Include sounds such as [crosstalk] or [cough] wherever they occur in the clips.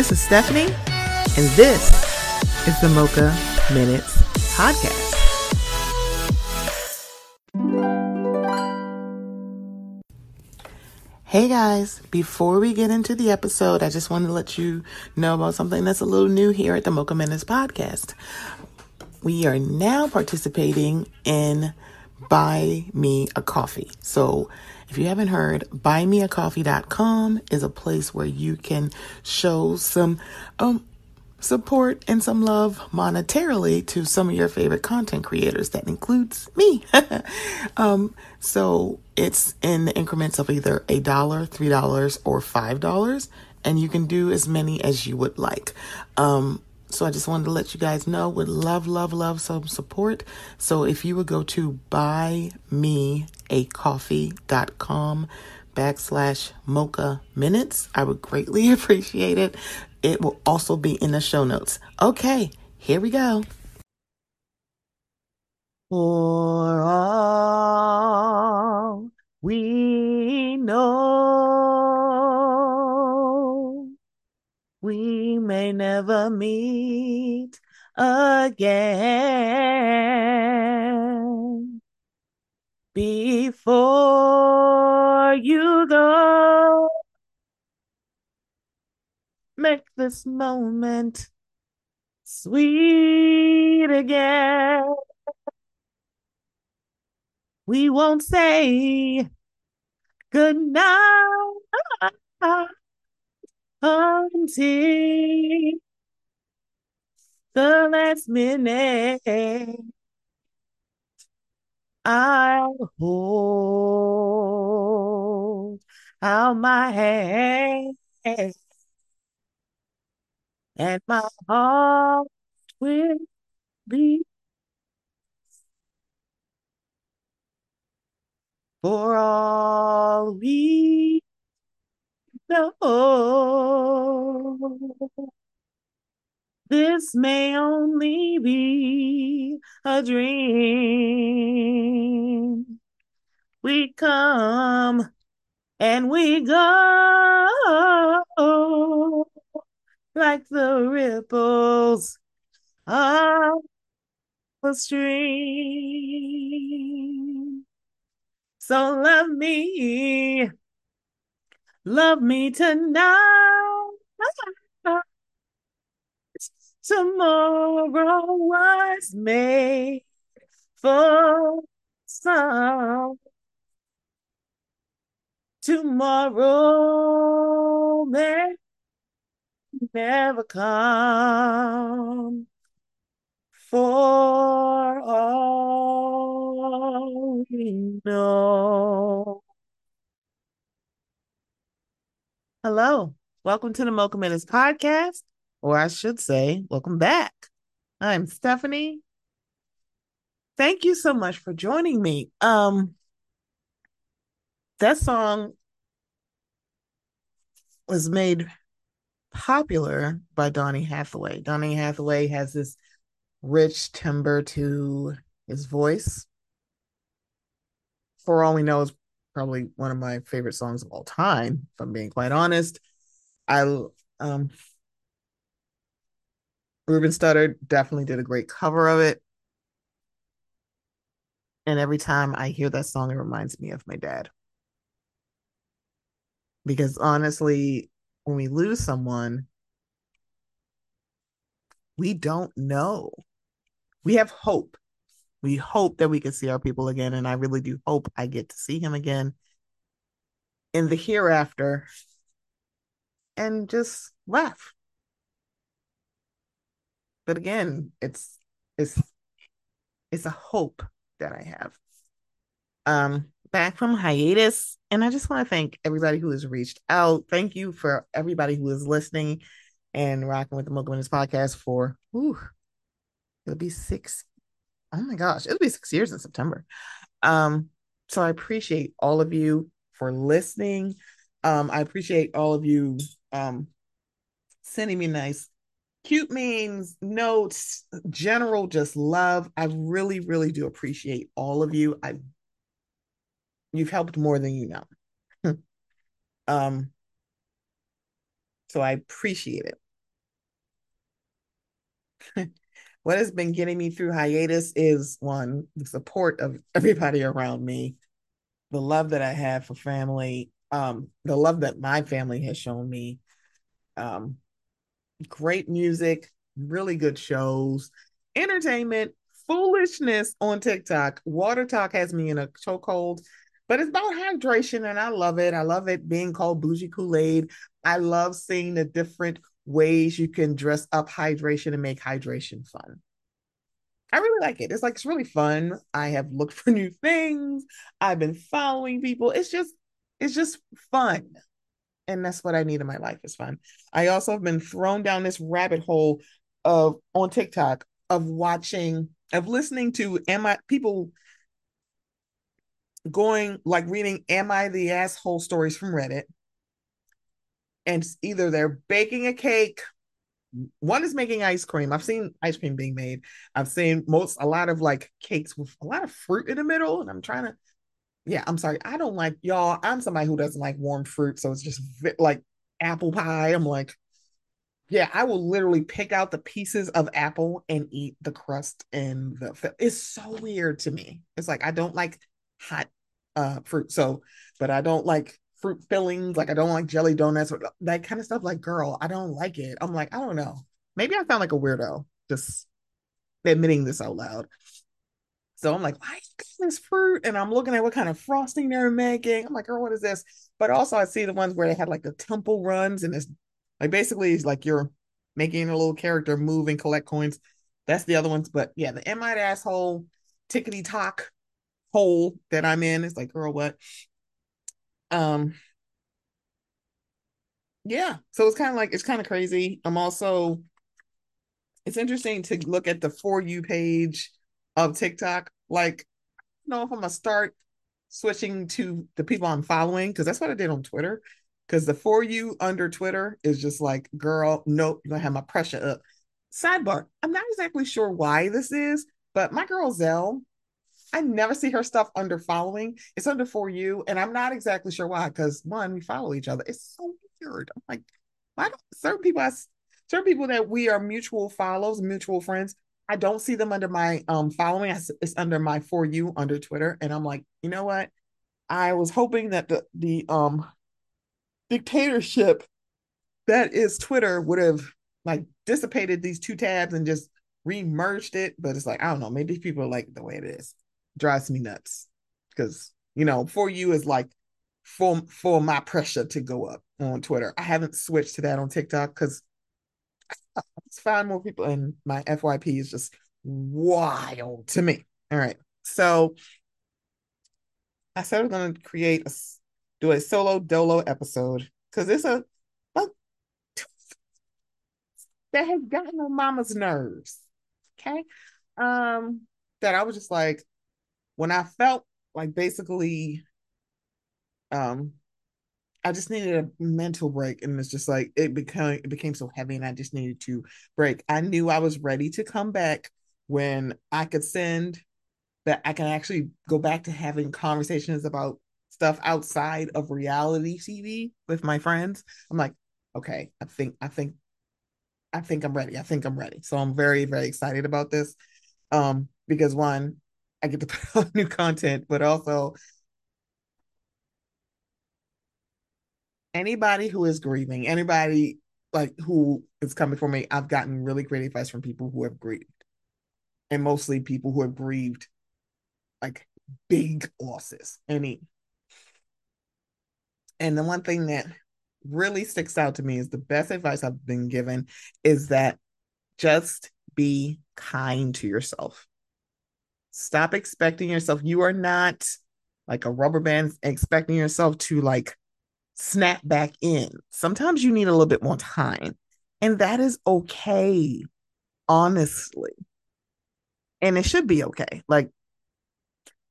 This is Stephanie, and this is the Mocha Minutes Podcast. Hey guys, before we get into the episode, I just want to let you know about something that's a little new here at the Mocha Minutes podcast. We are now participating in Buy Me a Coffee. So if you haven't heard, buymeacoffee.com is a place where you can show some um, support and some love monetarily to some of your favorite content creators. That includes me. [laughs] um, so it's in the increments of either a dollar, three dollars, or five dollars, and you can do as many as you would like. Um, so I just wanted to let you guys know would love, love, love some support. So if you would go to buymeacoffee.com backslash mocha minutes, I would greatly [laughs] appreciate it. It will also be in the show notes. Okay, here we go. For all we know, may never meet again. Before you go, make this moment sweet again. We won't say good night until the last minute. I'll hold out my hand and my heart will be for all we This may only be a dream. We come and we go like the ripples of a stream. So love me, love me tonight. Tomorrow was made for some. Tomorrow may never come for all we know. Hello, welcome to the Mocha Minutes podcast, or I should say, welcome back. I'm Stephanie. Thank you so much for joining me. Um, that song was made popular by Donny Hathaway. Donny Hathaway has this rich timbre to his voice. For all we know, probably one of my favorite songs of all time. If I'm being quite honest, I um, Ruben Studdard definitely did a great cover of it. And every time I hear that song, it reminds me of my dad. Because honestly, when we lose someone, we don't know. We have hope. We hope that we can see our people again. And I really do hope I get to see him again in the hereafter and just laugh. But again, it's it's it's a hope that I have. Um back from hiatus. And I just want to thank everybody who has reached out. Thank you for everybody who is listening and rocking with the Mocha Minutes podcast for, it'll be six. Oh my gosh, it'll be six years in September. Um, so I appreciate all of you for listening. Um, I appreciate all of you um sending me nice cute memes, notes, general just love. I really, really do appreciate all of you. I you've helped more than you know. [laughs] um, so I appreciate it. [laughs] what has been getting me through hiatus is one, the support of everybody around me, the love that I have for family, um, the love that my family has shown me, um, great music, really good shows, entertainment, foolishness on TikTok. WaterTok has me in a chokehold, but it's about hydration and I love it. I love it being called bougie Kool Aid. I love seeing the different ways you can dress up hydration and make hydration fun. I really like it. It's like it's really fun. I have looked [laughs] for new things. I've been following people. It's just it's just fun. And that's what I need in my life is fun. I also have been thrown down this rabbit hole of on TikTok of watching of listening to am I people going like reading am I the asshole stories from Reddit and either they're baking a cake one is making ice cream. I've seen ice cream being made. I've seen most a lot of like cakes with a lot of fruit in the middle and i'm trying to yeah i'm sorry i don't like y'all i'm somebody who doesn't like warm fruit so it's just like apple pie. I'm like yeah i will literally pick out the pieces of apple and eat the crust and the it's so weird to me. It's like i don't like hot uh fruit so but i don't like fruit fillings. Like I don't like jelly donuts or that kind of stuff. Like, girl, I don't like it. I'm like, I don't know. Maybe I sound like a weirdo just admitting this out loud. So I'm like, why is this fruit? And I'm looking at what kind of frosting they're making. I'm like, girl, what is this? But also I see the ones where they had like the temple runs and it's like basically it's like you're making a little character move and collect coins. That's the other ones. But yeah, the Am asshole tickety talk hole that I'm in is like, girl, what? Um, yeah, so it's kind of like it's kind of crazy. I'm also it's interesting to look at the for you page of TikTok. Like, you know if I'm gonna start switching to the people I'm following because that's what I did on Twitter. Because the for you under Twitter is just like, girl, nope, you're gonna have my pressure up. Sidebar: I'm not exactly sure why this is, but my girl Zell I never see her stuff under following. It's under for you, and I'm not exactly sure why. Because one, we follow each other. It's so weird. I'm like, why don't certain people? I, certain people that we are mutual follows, mutual friends. I don't see them under my um following. It's under my for you under Twitter, and I'm like, you know what? I was hoping that the the um dictatorship that is Twitter would have like dissipated these two tabs and just remerged it, but it's like I don't know. Maybe people like the way it is drives me nuts because you know for you is like for for my pressure to go up on Twitter. I haven't switched to that on TikTok because I just find more people and my FYP is just wild to me. All right, so I said we're gonna create a do a solo dolo episode because it's a that has gotten on mama's nerves. Okay. Um, that I was just like, when I felt like basically um I just needed a mental break and it's just like it became it became so heavy and I just needed to break. I knew I was ready to come back when I could send that I can actually go back to having conversations about stuff outside of reality TV with my friends. I'm like, okay, I think I think I think I'm ready. I think I'm ready. So I'm very very excited about this. Um because one, I get to [laughs] put out new content, but also anybody who is grieving, anybody like who is coming for me, I've gotten really great advice from people who have grieved. And mostly people who have grieved like big losses. Any and the one thing that really sticks out to me is the best advice I've been given is that just be kind to yourself. Stop expecting yourself. You are not like a rubber band expecting yourself to like snap back in. Sometimes you need a little bit more time. And that is okay, honestly. And it should be okay. Like,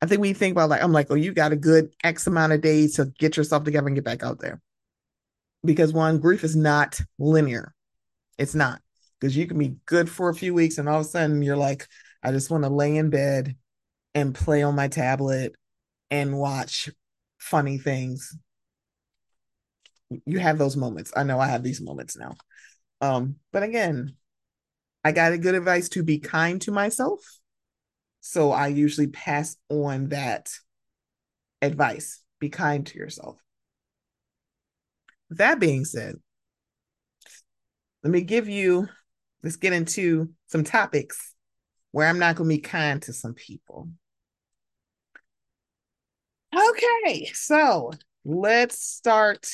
I think we think about like, I'm like, oh, you got a good X amount of days to get yourself together and get back out there. Because one, grief is not linear. It's not. Because you can be good for a few weeks and all of a sudden you're like, I just want to lay in bed and play on my tablet and watch funny things. You have those moments. I know I have these moments now. Um, but again, I got a good advice to be kind to myself. So I usually pass on that advice. Be kind to yourself. That being said, let me give you, let's get into some topics where I'm not going to be kind to some people. Okay, so let's start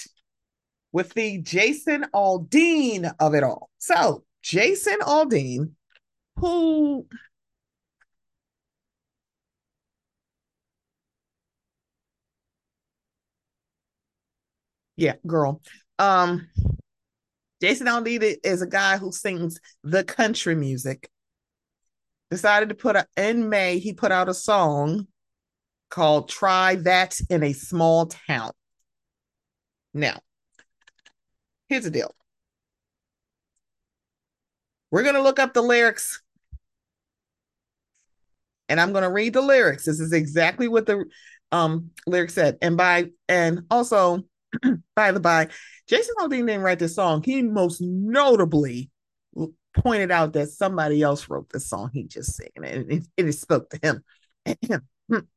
with the Jason Aldean of it all. So, Jason Aldean, who yeah, girl. Um, Jason Aldean is a guy who sings the country music. Decided to put a in May, he put out a song called Try That in a Small Town. Now, here's the deal. We're going to look up the lyrics and I'm going to read the lyrics. This is exactly what the um lyrics said. And by and also [clears throat] by the by, Jason Aldean didn't write this song. He most notably pointed out that somebody else wrote the song he just sang, and it, it, spoke to him. [clears throat]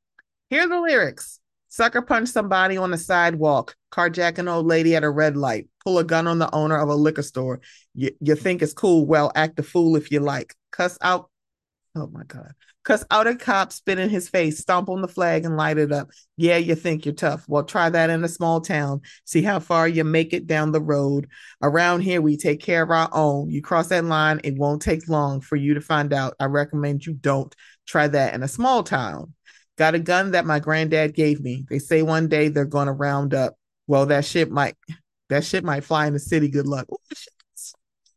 Here are the lyrics. Sucker punch somebody on the sidewalk, carjack an old lady at a red light, pull a gun on the owner of a liquor store. You, you think it's cool? Well, act a fool if you like. Cuss out. Oh my God. Cuss out a cop, spit in his face, stomp on the flag and light it up. Yeah, you think you're tough. Well, try that in a small town. See how far you make it down the road. Around here, we take care of our own. You cross that line, it won't take long for you to find out. I recommend you don't try that in a small town. Got a gun that my granddad gave me. They say one day they're going to round up. Well, that shit might that shit might fly in the city. Good luck. Ooh, oh,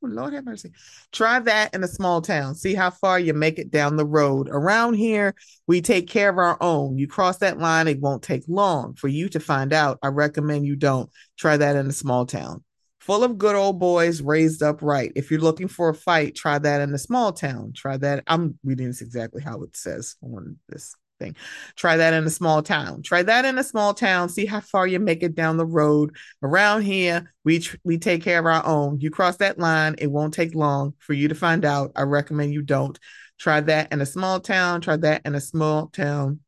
Oh, Lord have mercy. Try that in a small town. See how far you make it down the road. Around here, we take care of our own. You cross that line, it won't take long for you to find out. I recommend you don't. Try that in a small town. Full of good old boys raised up right. If you're looking for a fight, try that in a small town. Try that. I'm reading this exactly how it says on this thing. Try that in a small town. Try that in a small town. See how far you make it down the road. Around here, we tr- we take care of our own. You cross that line, it won't take long for you to find out. I recommend you don't. Try that in a small town. Try that in a small town.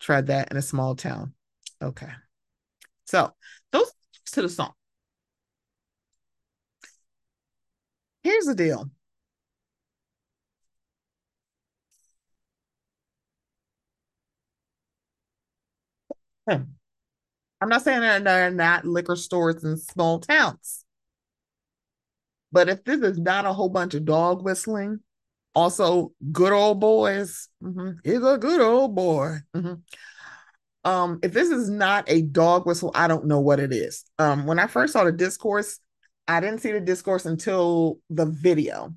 Try that in a small town. Okay. So those to the song. Here's the deal. I'm not saying that they're not liquor stores in small towns. But if this is not a whole bunch of dog whistling, also good old boys, mm-hmm, he's a good old boy. Mm-hmm. Um, if this is not a dog whistle, I don't know what it is. Um, when I first saw the discourse, I didn't see the discourse until the video.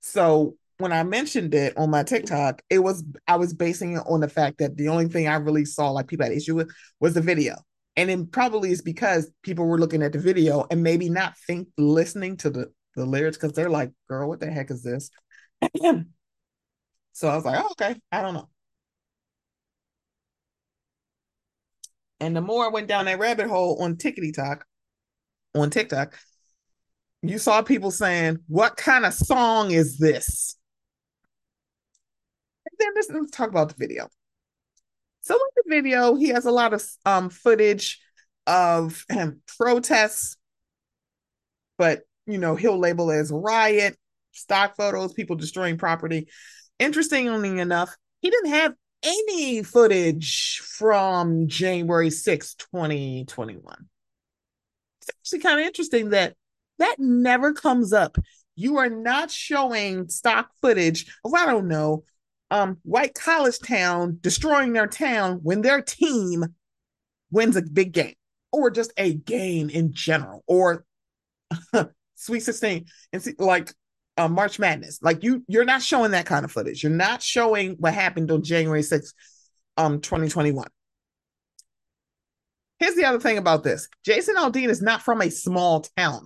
So when I mentioned it on my TikTok, it was I was basing it on the fact that the only thing I really saw like people had issue with was the video. And it probably is because people were looking at the video and maybe not think listening to the, the lyrics because they're like, girl, what the heck is this? so I was like, oh, okay, I don't know. And the more I went down that rabbit hole on Tickety Talk, on TikTok, you saw people saying, What kind of song is this? Then let's, let's talk about the video. So in the video, he has a lot of um, footage of um, protests, but you know he'll label as riot, stock photos, people destroying property. Interestingly enough, he didn't have any footage from January 6, 2021. It's actually kind of interesting that that never comes up. You are not showing stock footage of, I don't know, um, white college town destroying their town when their team wins a big game or just a game in general or [laughs] Sweet 16 and see, like uh, March Madness. Like you, you're not showing that kind of footage. You're not showing what happened on January 6th, um, 2021. Here's the other thing about this Jason Aldean is not from a small town.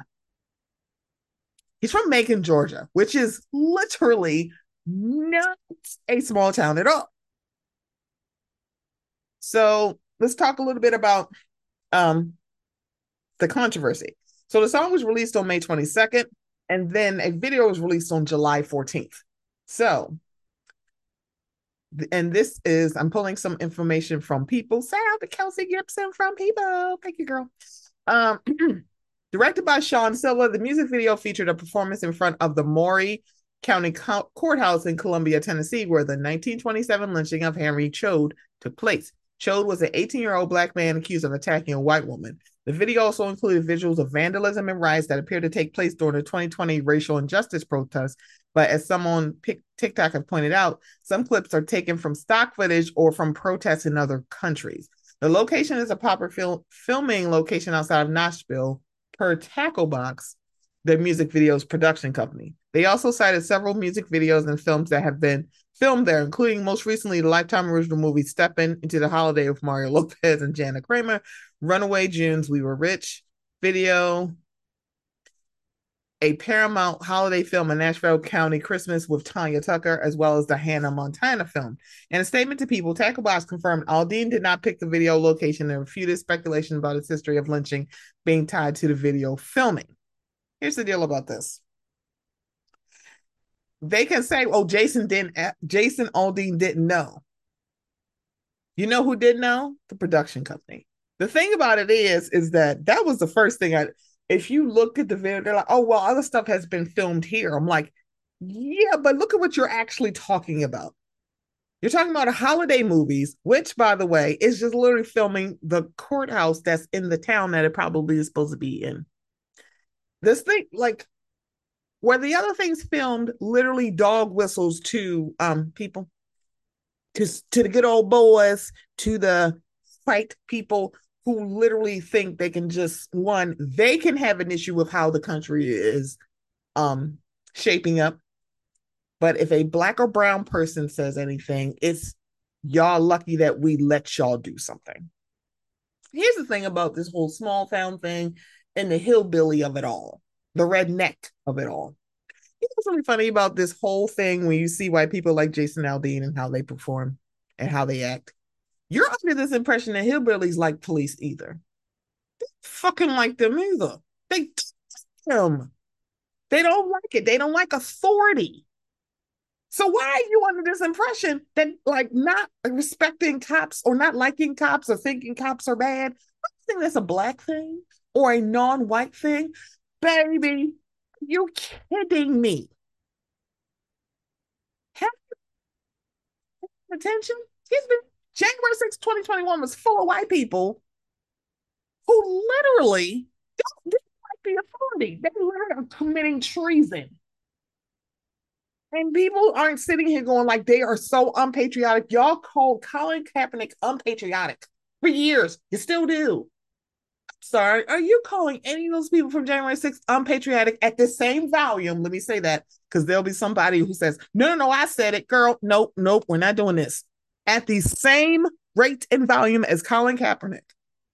He's from Macon, Georgia, which is literally not a small town at all. So let's talk a little bit about um, the controversy. So the song was released on May 22nd, And then a video was released on July 14th. So, and this is, I'm pulling some information from people. Shout out to Kelsey Gibson from People. Thank you, girl. Um, [clears throat] directed by Shaun Silva, the music video featured a performance in front of the Maury County Co- Courthouse in Columbia, Tennessee, where the 1927 lynching of Henry Choate took place. Choate was an 18 year old black man accused of attacking a white woman. The video also included visuals of vandalism and riots that appeared to take place during the 2020 racial injustice protests. But as someone on TikTok have pointed out, some clips are taken from stock footage or from protests in other countries. The location is a popular fil- filming location outside of Nashville, per Tackle Box, the music videos production company. They also cited several music videos and films that have been filmed there, including most recently the Lifetime original movie Stepping into the Holiday with Mario Lopez and Jana Kramer, Runaway June's, We Were Rich video, a Paramount holiday film, A Nashville County Christmas with Tanya Tucker, as well as the Hannah Montana film. In a statement to People, Tackle Box confirmed Aldean did not pick the video location and refuted speculation about its history of lynching being tied to the video filming. Here's the deal about this they can say, "Oh, Jason didn't. Jason Aldean didn't know." You know who did know? The production company. The thing about it is, is that that was the first thing I. If you look at the video, they're like, "Oh, well, other stuff has been filmed here." I'm like, "Yeah, but look at what you're actually talking about." You're talking about holiday movies, which, by the way, is just literally filming the courthouse that's in the town that it probably is supposed to be in. This thing, like, where the other things filmed literally dog whistles to um people? To to the good old boys to the white people who literally think they can just one they can have an issue with how the country is um shaping up. But if a black or brown person says anything it's y'all lucky that we let y'all do something. Here's the thing about this whole small town thing and the hillbilly of it all the redneck of it all. You know what's really funny about this whole thing when you see white people like Jason Aldean and how they perform and how they act? You're under this impression that hillbillies like police either. They fucking like them either. They them. They don't like it. They don't like authority. So why are you under this impression that like not respecting cops or not liking cops or thinking cops are bad? I think that's a black thing or a non-white thing. Baby, you kidding me? Attention? Excuse me. January 6, 2021 was full of white people who literally don't like the authority. They literally are committing treason. And people aren't sitting here going like they are so unpatriotic. Y'all called Colin Kaepernick unpatriotic for years. You still do sorry, are you calling any of those people from January 6th unpatriotic at the same volume? Let me say that because there'll be somebody who says, no, no, no, I said it, girl. Nope, nope, we're not doing this. At the same rate and volume as Colin Kaepernick.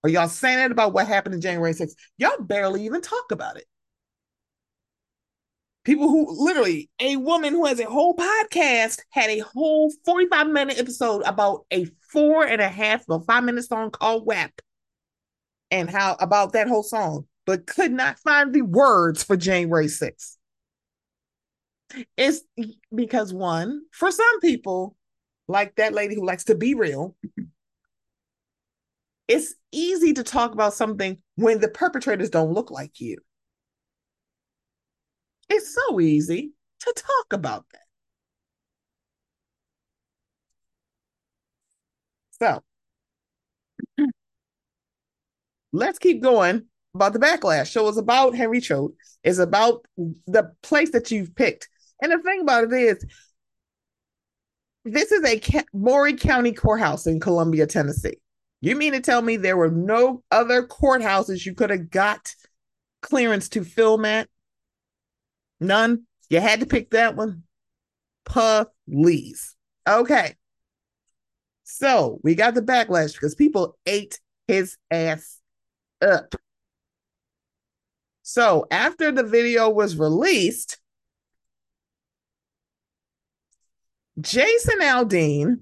Are y'all saying it about what happened in January 6th? Y'all barely even talk about it. People who literally, a woman who has a whole podcast had a whole 45 minute episode about a four and a half or five minute song called WAP and how about that whole song, but could not find the words for January 6th. It's because one, for some people, like that lady who likes to be real, it's easy to talk about something when the perpetrators don't look like you. It's so easy to talk about that. So, let's keep going about the backlash. So it's about Henry Choate. It's about the place that you've picked. And the thing about it is, this is a Maury County courthouse in Columbia, Tennessee. You mean to tell me there were no other courthouses you could have got clearance to film at? None. You had to pick that one. Please. Okay. So we got the backlash because people ate his ass up. So after the video was released, Jason Aldean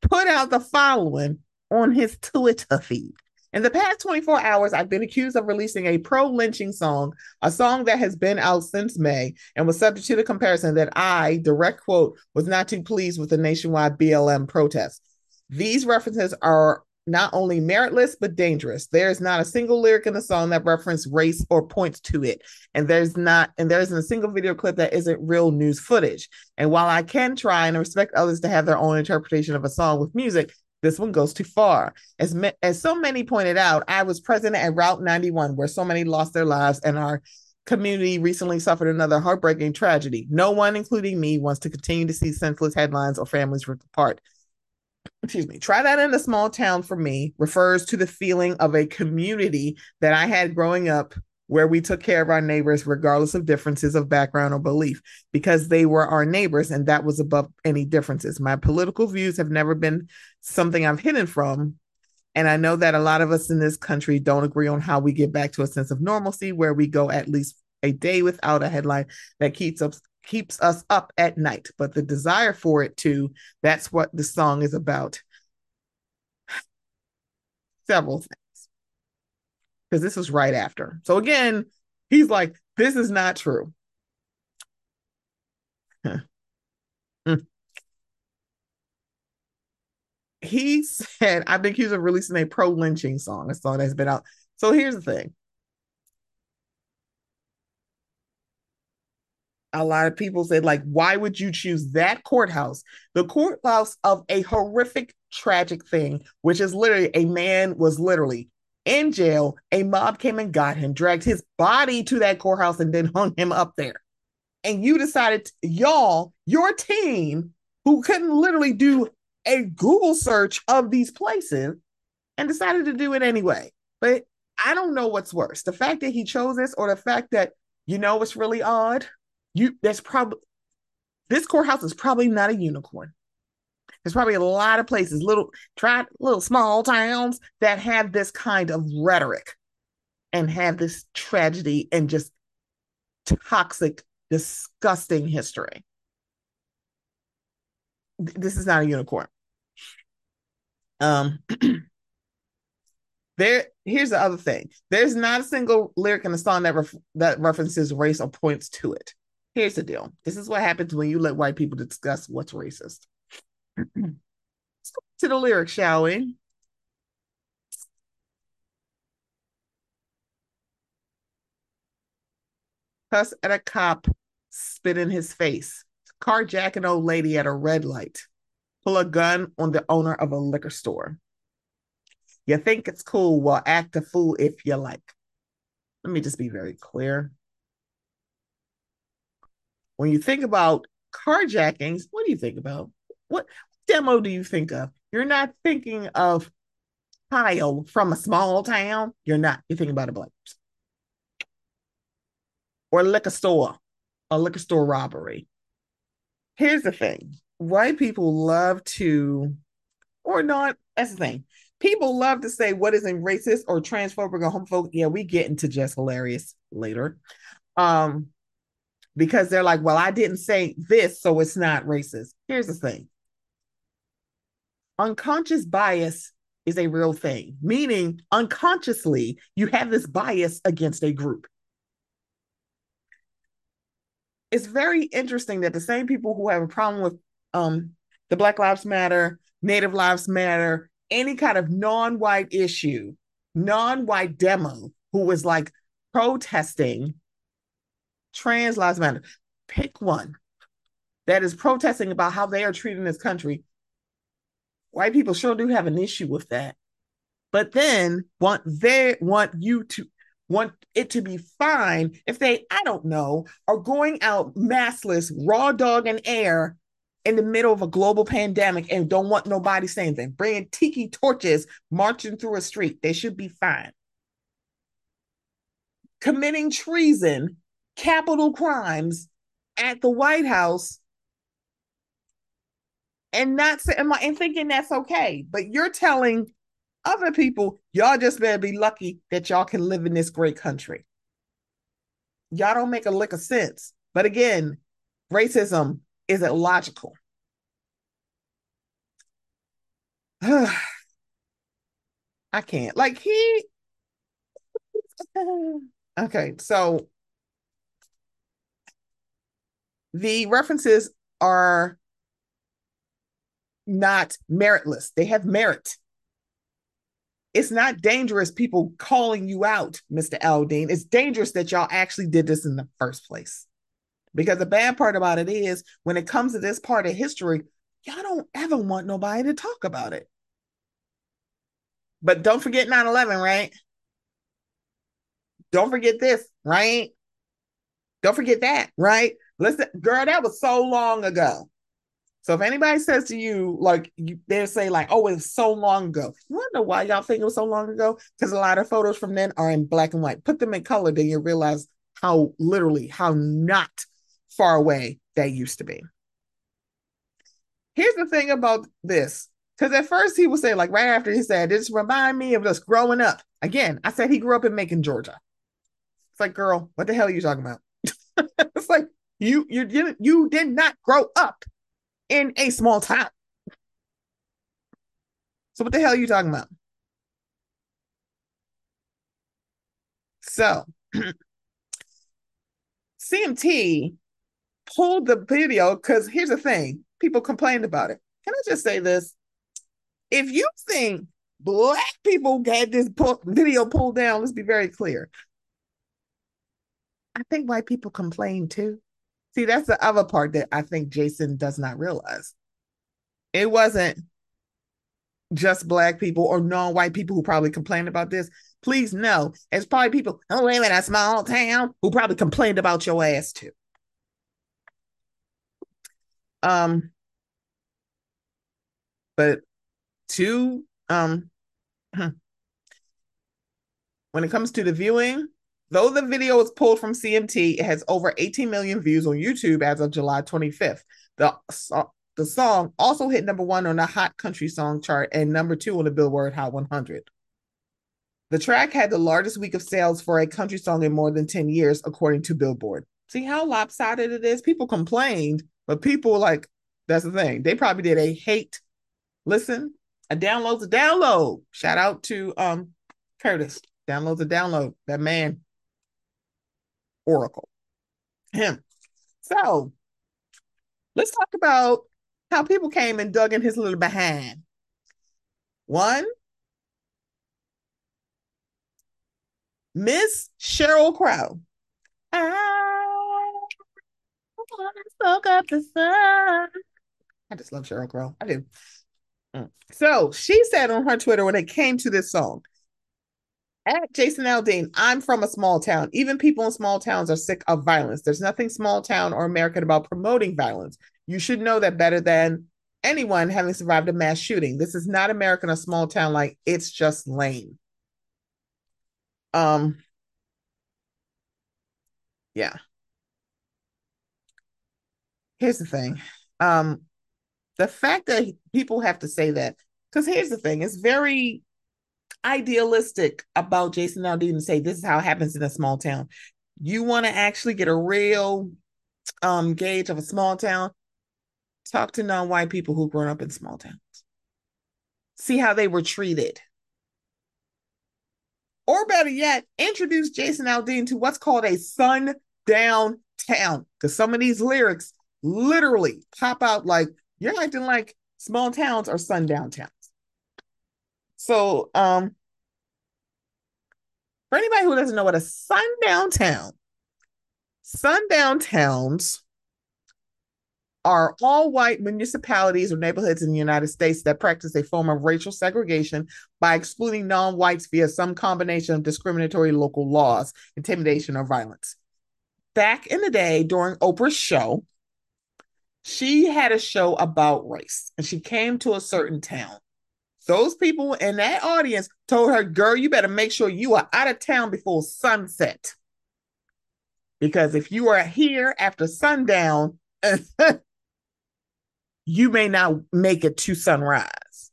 put out the following on his Twitter feed. In the past 24 hours, I've been accused of releasing a pro lynching song, a song that has been out since May and was subject to the comparison that I, direct quote, was not too pleased with the nationwide BLM protest. These references are not only meritless but dangerous. There is not a single lyric in the song that references race or points to it, and there's not and there isn't a single video clip that isn't real news footage. And while I can try and respect others to have their own interpretation of a song with music, this one goes too far. As, as so many pointed out, I was present at Route 91, where so many lost their lives, and our community recently suffered another heartbreaking tragedy. No one, including me, wants to continue to see senseless headlines or families ripped apart. Excuse me. Try that in a small town for me refers to the feeling of a community that I had growing up where we took care of our neighbors regardless of differences of background or belief because they were our neighbors and that was above any differences. My political views have never been something I've hidden from. And I know that a lot of us in this country don't agree on how we get back to a sense of normalcy where we go at least a day without a headline that keeps us keeps us up at night. But the desire for it to, that's what the song is about. [sighs] Several things because this was right after. So again, he's like, this is not true. Hmm. [sighs] He said, I've been accused of releasing a pro lynching song, a song that's been out. So here's the thing. A lot of people said, like, why would you choose that courthouse? The courthouse of a horrific, tragic thing, which is literally a man was literally in jail. A mob came and got him, dragged his body to that courthouse, and then hung him up there. And you decided, y'all, your team, who couldn't literally do a Google search of these places, and decided to do it anyway. But I don't know what's worse the fact that he chose this or the fact that, you know, it's really odd? You, that's probably, this courthouse is probably not a unicorn. There's probably a lot of places, little try little small towns that have this kind of rhetoric and have this tragedy and just toxic, disgusting history. This is not a unicorn. Um [clears throat] there here's the other thing. There's not a single lyric in the song that ref- that references race or points to it. Here's the deal. This is what happens when you let white people discuss what's racist. Let's [clears throat] go to the lyrics, shall we? Cuss at a cop, spit in his face, carjack an old lady at a red light, pull a gun on the owner of a liquor store. You think it's cool? Well, act a fool if you like. Let me just be very clear. When you think about carjackings, what do you think about? What demo do you think of? You're not thinking of Kyle from a small town. You're not. You're thinking about a black. Or liquor store, a liquor store robbery. Here's the thing white people love to, or not, that's the thing. People love to say what isn't racist or transphobic or homophobic. Yeah, we get into Jess Hilarious later. Um, because they're like, well, I didn't say this, so it's not racist. Here's the thing unconscious bias is a real thing, meaning unconsciously you have this bias against a group. It's very interesting that the same people who have a problem with um, the Black Lives Matter, Native Lives Matter, any kind of non white issue, non white demo who was like protesting trans lives matter, pick one that is protesting about how they are treating this country white people sure do have an issue with that. But then want they want you to want it to be fine if they, I don't know, are going out maskless, raw dog and air in the middle of a global pandemic and don't want nobody saying anything, bringing tiki torches, marching through a street. They should be fine. Committing treason, capital crimes at the White House and not and thinking that's okay. But you're telling other people, y'all just better be lucky that y'all can live in this great country. Y'all don't make a lick of sense. But again, racism isn't logical. [sighs] I can't. Like he [sighs] Okay, so the references are not meritless. They have merit. It's not dangerous people calling you out, Mr. Aldean. It's dangerous that y'all actually did this in the first place. Because the bad part about it is when it comes to this part of history, y'all don't ever want nobody to talk about it. But don't forget 9 11, right? Don't forget this, right? Don't forget that, right? Listen, girl, that was so long ago. So if anybody says to you, like they'll say, like, "Oh, it's so long ago." You know why y'all think it was so long ago? Because a lot of photos from then are in black and white. Put them in color, then you realize how literally, how not far away that used to be. Here's the thing about this, because at first he would say, like right after he said, "This remind me of us growing up." Again, I said he grew up in Macon, Georgia. It's like, girl, what the hell are you talking about? [laughs] it's like you you didn't you did not grow up in a small town. So what the hell are you talking about? So [clears throat] CMT pulled the video because here's the thing people complained about it. Can I just say this? If you think black people had this pull, video pulled down, let's be very clear. I think white people complain too. See, that's the other part that I think Jason does not realize. It wasn't just black people or non-white people who probably complained about this. Please know, it's probably people who live in a small town who probably complained about your ass too. Um, but two, um, when it comes to the viewing, Though the video was pulled from CMT, it has over 18 million views on YouTube as of July 25th. The, the song also hit number one on the Hot Country Song chart and number two on the Billboard Hot 100. The track had the largest week of sales for a country song in more than 10 years, according to Billboard. See how lopsided it is? People complained, but people like, that's the thing. They probably did a hate listen, a download's a download. Shout out to um Curtis. Download's a download. That man Oracle. Him. So let's talk about how people came and dug in his little behind. One, Miss Sheryl Crow. I spoke up the sun. I just love Sheryl Crow. I do. Mm. So she said on her Twitter when it came to this song, at Jason Aldean, I'm from a small town. Even people in small towns are sick of violence. There's nothing small town or American about promoting violence. You should know that better than anyone having survived a mass shooting. This is not American a small town like it's just lame. Um yeah. Here's the thing. Um the fact that people have to say that because here's the thing, it's very idealistic about Jason Aldean and say this is how it happens in a small town. You want to actually get a real um gauge of a small town, talk to non-white people who've grown up in small towns. See how they were treated. Or better yet, introduce Jason Aldean to what's called a sundown town. Because some of these lyrics literally pop out like you're acting like small towns are sundown towns. So, um, for anybody who doesn't know what a sundown town, sundown towns are all white municipalities or neighborhoods in the United States that practice a form of racial segregation by excluding non whites via some combination of discriminatory local laws, intimidation, or violence. Back in the day, during Oprah's show, she had a show about race and she came to a certain town those people in that audience told her, girl, you better make sure you are out of town before sunset. Because if you are here after sundown, [laughs] you may not make it to sunrise.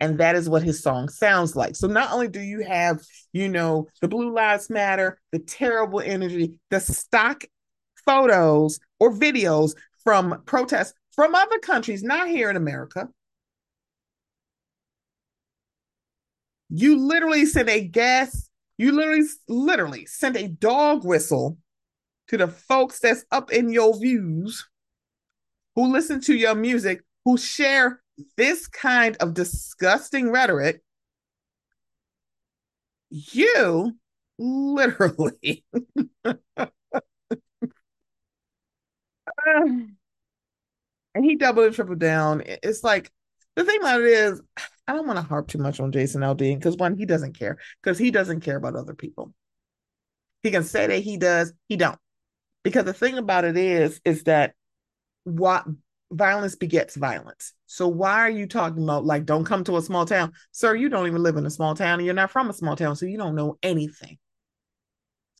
And that is what his song sounds like. So not only do you have, you know, the Blue Lives Matter, the terrible energy, the stock photos or videos from protests from other countries, not here in America, You literally sent a gas, you literally, literally sent a dog whistle to the folks that's up in your views, who listen to your music, who share this kind of disgusting rhetoric. You literally [laughs] [sighs] and he doubled and tripled down. It's like the thing about it is, I don't want to harp too much on Jason Aldean because one, he doesn't care because he doesn't care about other people. He can say that he does, he don't. Because the thing about it is, is that what violence begets violence. So why are you talking about like don't come to a small town, sir? You don't even live in a small town, and you're not from a small town, so you don't know anything.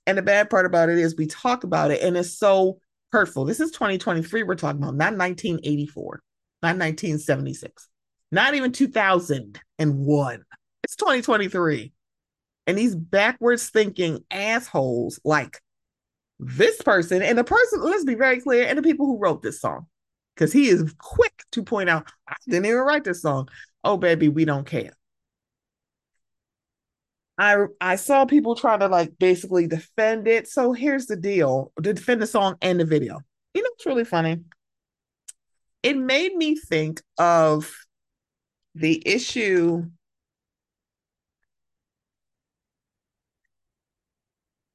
And the bad part about it is we talk about it, and it's so hurtful. This is 2023 we're talking about, not 1984, not 1976, not even 2001. It's 2023. And these backwards thinking assholes like this person and the person, let's be very clear, and the people who wrote this song, because he is quick to point out, I didn't even write this song. Oh, baby, we don't care. I I saw people trying to like basically defend it. So here's the deal: to defend the song and the video. You know, it's really funny. It made me think of the issue.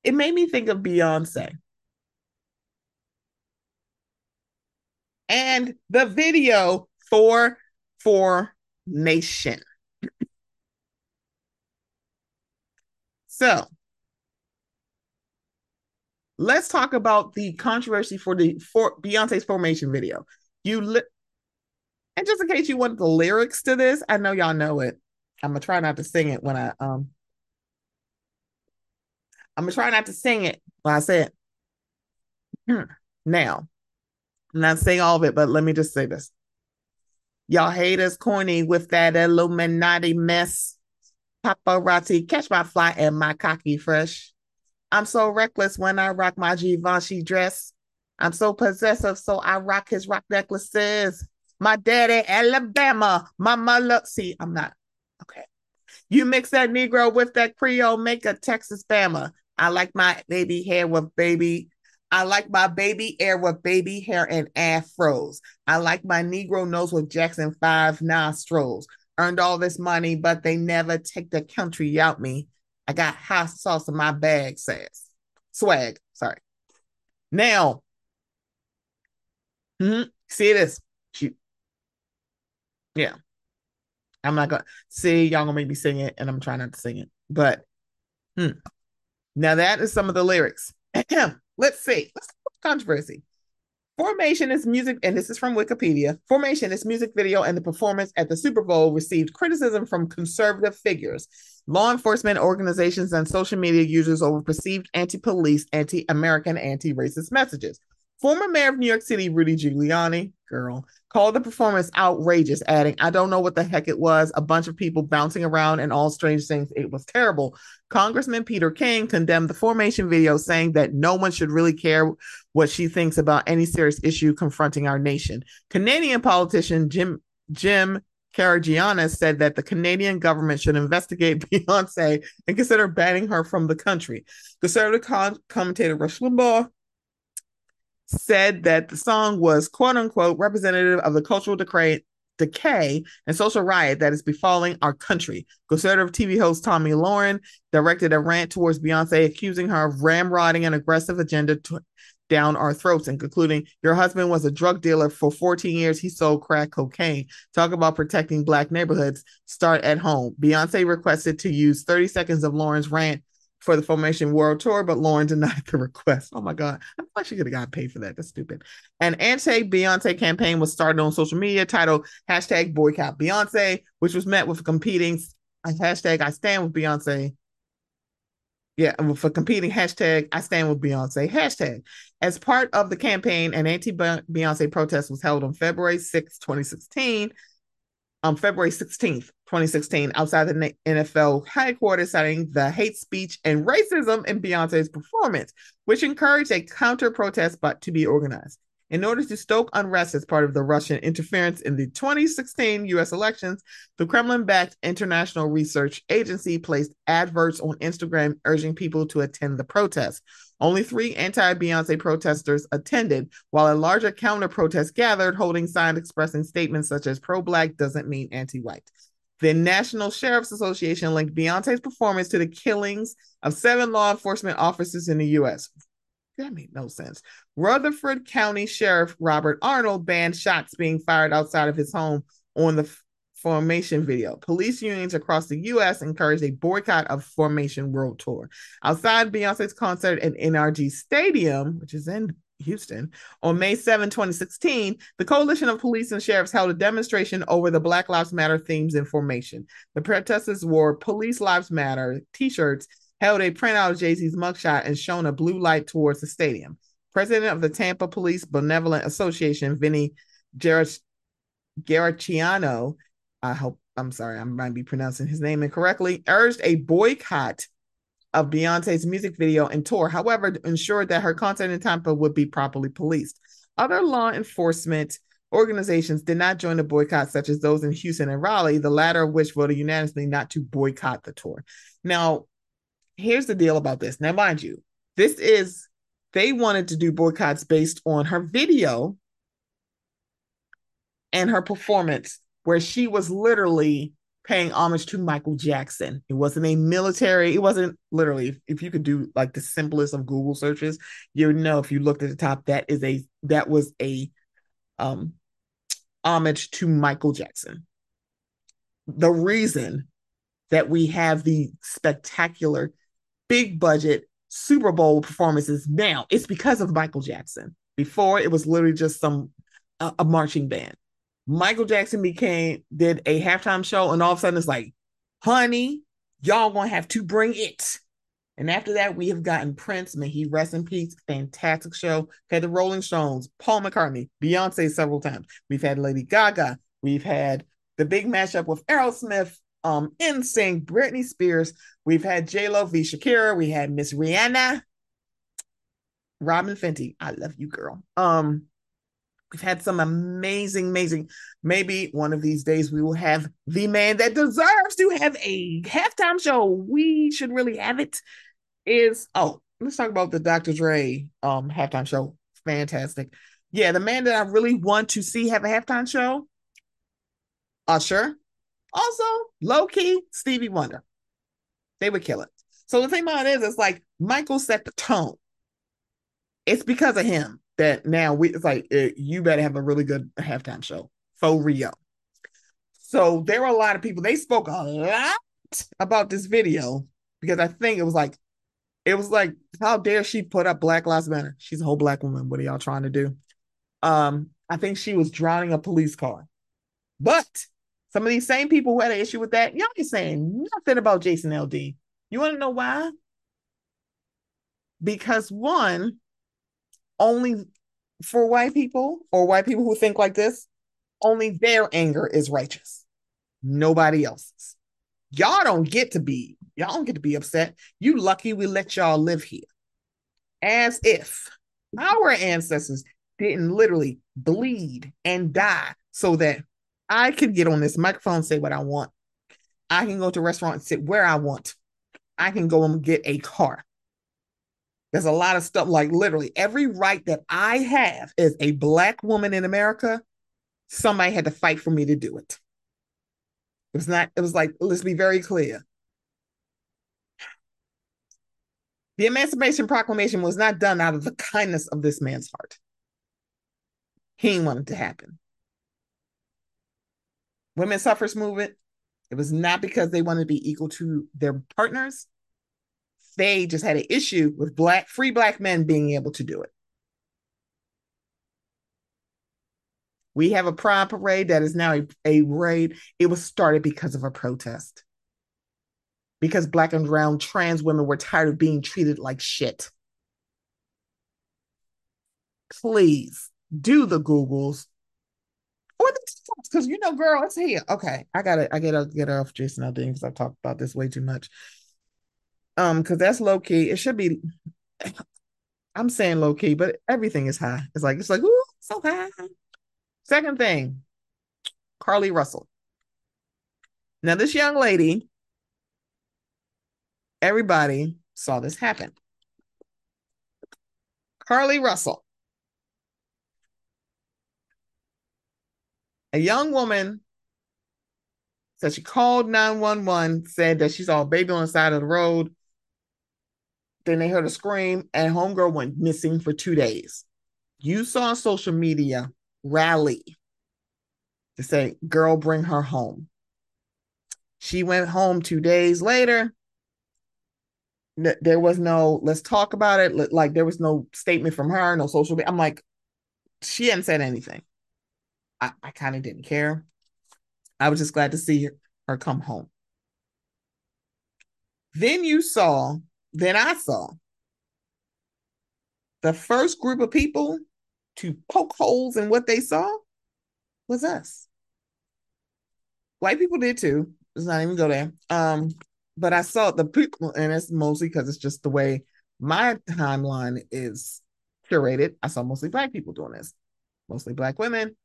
It made me think of Beyonce. And the video for for Formation. So let's talk about the controversy for the for Beyonce's formation video. You li- and just in case you want the lyrics to this, I know y'all know it. I'm gonna try not to sing it when I um I'm gonna try not to sing it when I say it. now, I'm not saying all of it, but let me just say this. Y'all hate us corny with that Illuminati mess paparazzi, catch my fly and my cocky fresh. I'm so reckless when I rock my Givenchy dress. I'm so possessive, so I rock his rock necklaces. My daddy, Alabama, mama, look, see, I'm not okay. You mix that Negro with that Creole, make a Texas Bama. I like my baby hair with baby. I like my baby hair with baby hair and afros. I like my Negro nose with Jackson 5 nostrils earned all this money, but they never take the country out me. I got hot sauce in my bag, says swag. Sorry. Now, hmm see this. Yeah. I'm not gonna see y'all gonna make me sing it, and I'm trying not to sing it. But hmm. now that is some of the lyrics. Let's see. Let's controversy. Formation is music, and this is from Wikipedia. Formation is music video, and the performance at the Super Bowl received criticism from conservative figures, law enforcement organizations, and social media users over perceived anti police, anti American, anti racist messages. Former mayor of New York City, Rudy Giuliani, girl, called the performance outrageous, adding, I don't know what the heck it was. A bunch of people bouncing around and all strange things. It was terrible. Congressman Peter King condemned the formation video, saying that no one should really care what she thinks about any serious issue confronting our nation. Canadian politician Jim Jim Karygiannis said that the Canadian government should investigate [laughs] Beyonce and consider banning her from the country. Conservative con- commentator Rush Limbaugh said that the song was quote unquote representative of the cultural decay, decay and social riot that is befalling our country. Conservative TV host Tomi Lahren directed a rant towards Beyonce, accusing her of ramrodding an aggressive agenda down our throats and concluding your husband was a drug dealer for 14 years. He sold crack cocaine. Talk about protecting black neighborhoods. Start at home. Beyonce requested to use 30 seconds of Lahren's rant for the Formation World Tour, but Lahren denied [laughs] the request. Oh my God. I thought she could have got paid for that. That's stupid. An anti Beyonce campaign was started on social media titled hashtag boycott Beyonce, which was met with competing hashtag I stand with Beyonce. Yeah, for competing hashtag I stand with Beyonce hashtag. As part of the campaign, an anti Beyonce protest was held on February 6, 2016 on February 16th, 2016, outside the NFL headquarters, citing the hate speech and racism in Beyonce's performance, which encouraged a counter protest but to be organized. In order to stoke unrest as part of the Russian interference in the 2016 US elections, the Kremlin backed International Research Agency placed adverts on Instagram urging people to attend the protest. Only three anti Beyonce protesters attended, while a larger counter protest gathered, holding signs expressing statements such as pro black doesn't mean anti white. The National Sheriff's Association linked Beyonce's performance to the killings of seven law enforcement officers in the U.S. That made no sense. Rutherford County Sheriff Robert Arnold banned shots being fired outside of his home on the Formation video. Police unions across the U.S. encouraged a boycott of Formation World Tour. Outside Beyonce's concert at NRG Stadium, which is in Houston, on May 7, 2016, the coalition of police and sheriffs held a demonstration over the Black Lives Matter themes in formation. The protesters wore Police Lives Matter t shirts, held a printout of Jay Z's mugshot, and shone a blue light towards the stadium. President of the Tampa Police Benevolent Association, Vinny Gariciano, I hope I'm sorry, I might be pronouncing his name incorrectly, urged a boycott of Beyonce's music video and tour, however, ensured that her concert in Tampa would be properly policed. Other law enforcement organizations did not join the boycott, such as those in Houston and Raleigh, the latter of which voted unanimously not to boycott the tour. Now, here's the deal about this. Now, mind you, this is, they wanted to do boycotts based on her video and her performance, where she was literally paying homage to Michael Jackson. It wasn't a military, it wasn't literally, if you could do like the simplest of Google searches, you know if you looked at the top, that is a that was a um homage to Michael Jackson. The reason that we have the spectacular big budget Super Bowl performances now, it's because of Michael Jackson. Before it was literally just some a, a marching band. Michael Jackson became did a halftime show, and all of a sudden it's like, honey, y'all gonna have to bring it. And after that, we have gotten Prince, may he rest in peace. Fantastic show. Had the Rolling Stones, Paul McCartney, Beyonce several times. We've had Lady Gaga. We've had the big mashup with Aerosmith, um, NSYNC, Britney Spears. We've had J Lo v Shakira. We had Miss Rihanna, Robyn Fenty. I love you, girl. Um, We've had some amazing, amazing. Maybe one of these days we will have the man that deserves to have a halftime show. We should really have it. Is oh, let's talk about the Dr. Dre um halftime show. Fantastic. Yeah, the man that I really want to see have a halftime show. Usher. Also, low key, Stevie Wonder. They would kill it. So the thing about it is, it's like Michael set the tone. It's because of him that now we it's like it, you better have a really good halftime show for Rio. So there were a lot of people. They spoke a lot about this video because I think it was like it was like how dare she put up Black Lives Matter? She's a whole black woman. What are y'all trying to do? Um, I think she was drowning a police car. But some of these same people who had an issue with that, y'all ain't saying nothing about Jason Aldean. You want to know why? Because one, only for white people or white people who think like this, only their anger is righteous. Nobody else's. Y'all don't get to be, y'all don't get to be upset. You lucky we let y'all live here. As if our ancestors didn't literally bleed and die so that I could get on this microphone say what I want. I can go to a restaurant and sit where I want. I can go and get a car. There's a lot of stuff like literally every right that I have as a black woman in America, somebody had to fight for me to do it. It was not, it was like, let's be very clear. The Emancipation Proclamation was not done out of the kindness of this man's heart. He didn't want it to happen. Women's suffrage movement, it was not because they wanted to be equal to their partners they just had an issue with black free black men being able to do it. We have a pride parade that is now a, a raid. It was started because of a protest. Because black and brown trans women were tired of being treated like shit. Please do the Googles or the because you know, girl, it's here. Okay, I gotta, I gotta get off Jason Aldean because I've talked about this way too much. Um, because that's low key. It should be. I'm saying low key, but everything is high. It's like it's like ooh, It's okay. Second thing, Carlee Russell. Now, this young lady, everybody saw this happen. Carlee Russell, a young woman said she called 911, said that she saw a baby on the side of the road. Then they heard a scream, and homegirl went missing for two days. You saw social media rally to say, girl, bring her home. She went home two days later. There was no, let's talk about it. Like there was no statement from her, no social media. I'm like, she hadn't said anything. I, I kind of didn't care. I was just glad to see her, her come home. Then you saw, then I saw the first group of people to poke holes in what they saw was us. White people did too. Let's not even go there. Um, but I saw the people, and it's mostly because it's just the way my timeline is curated. I saw mostly black people doing this, mostly black women,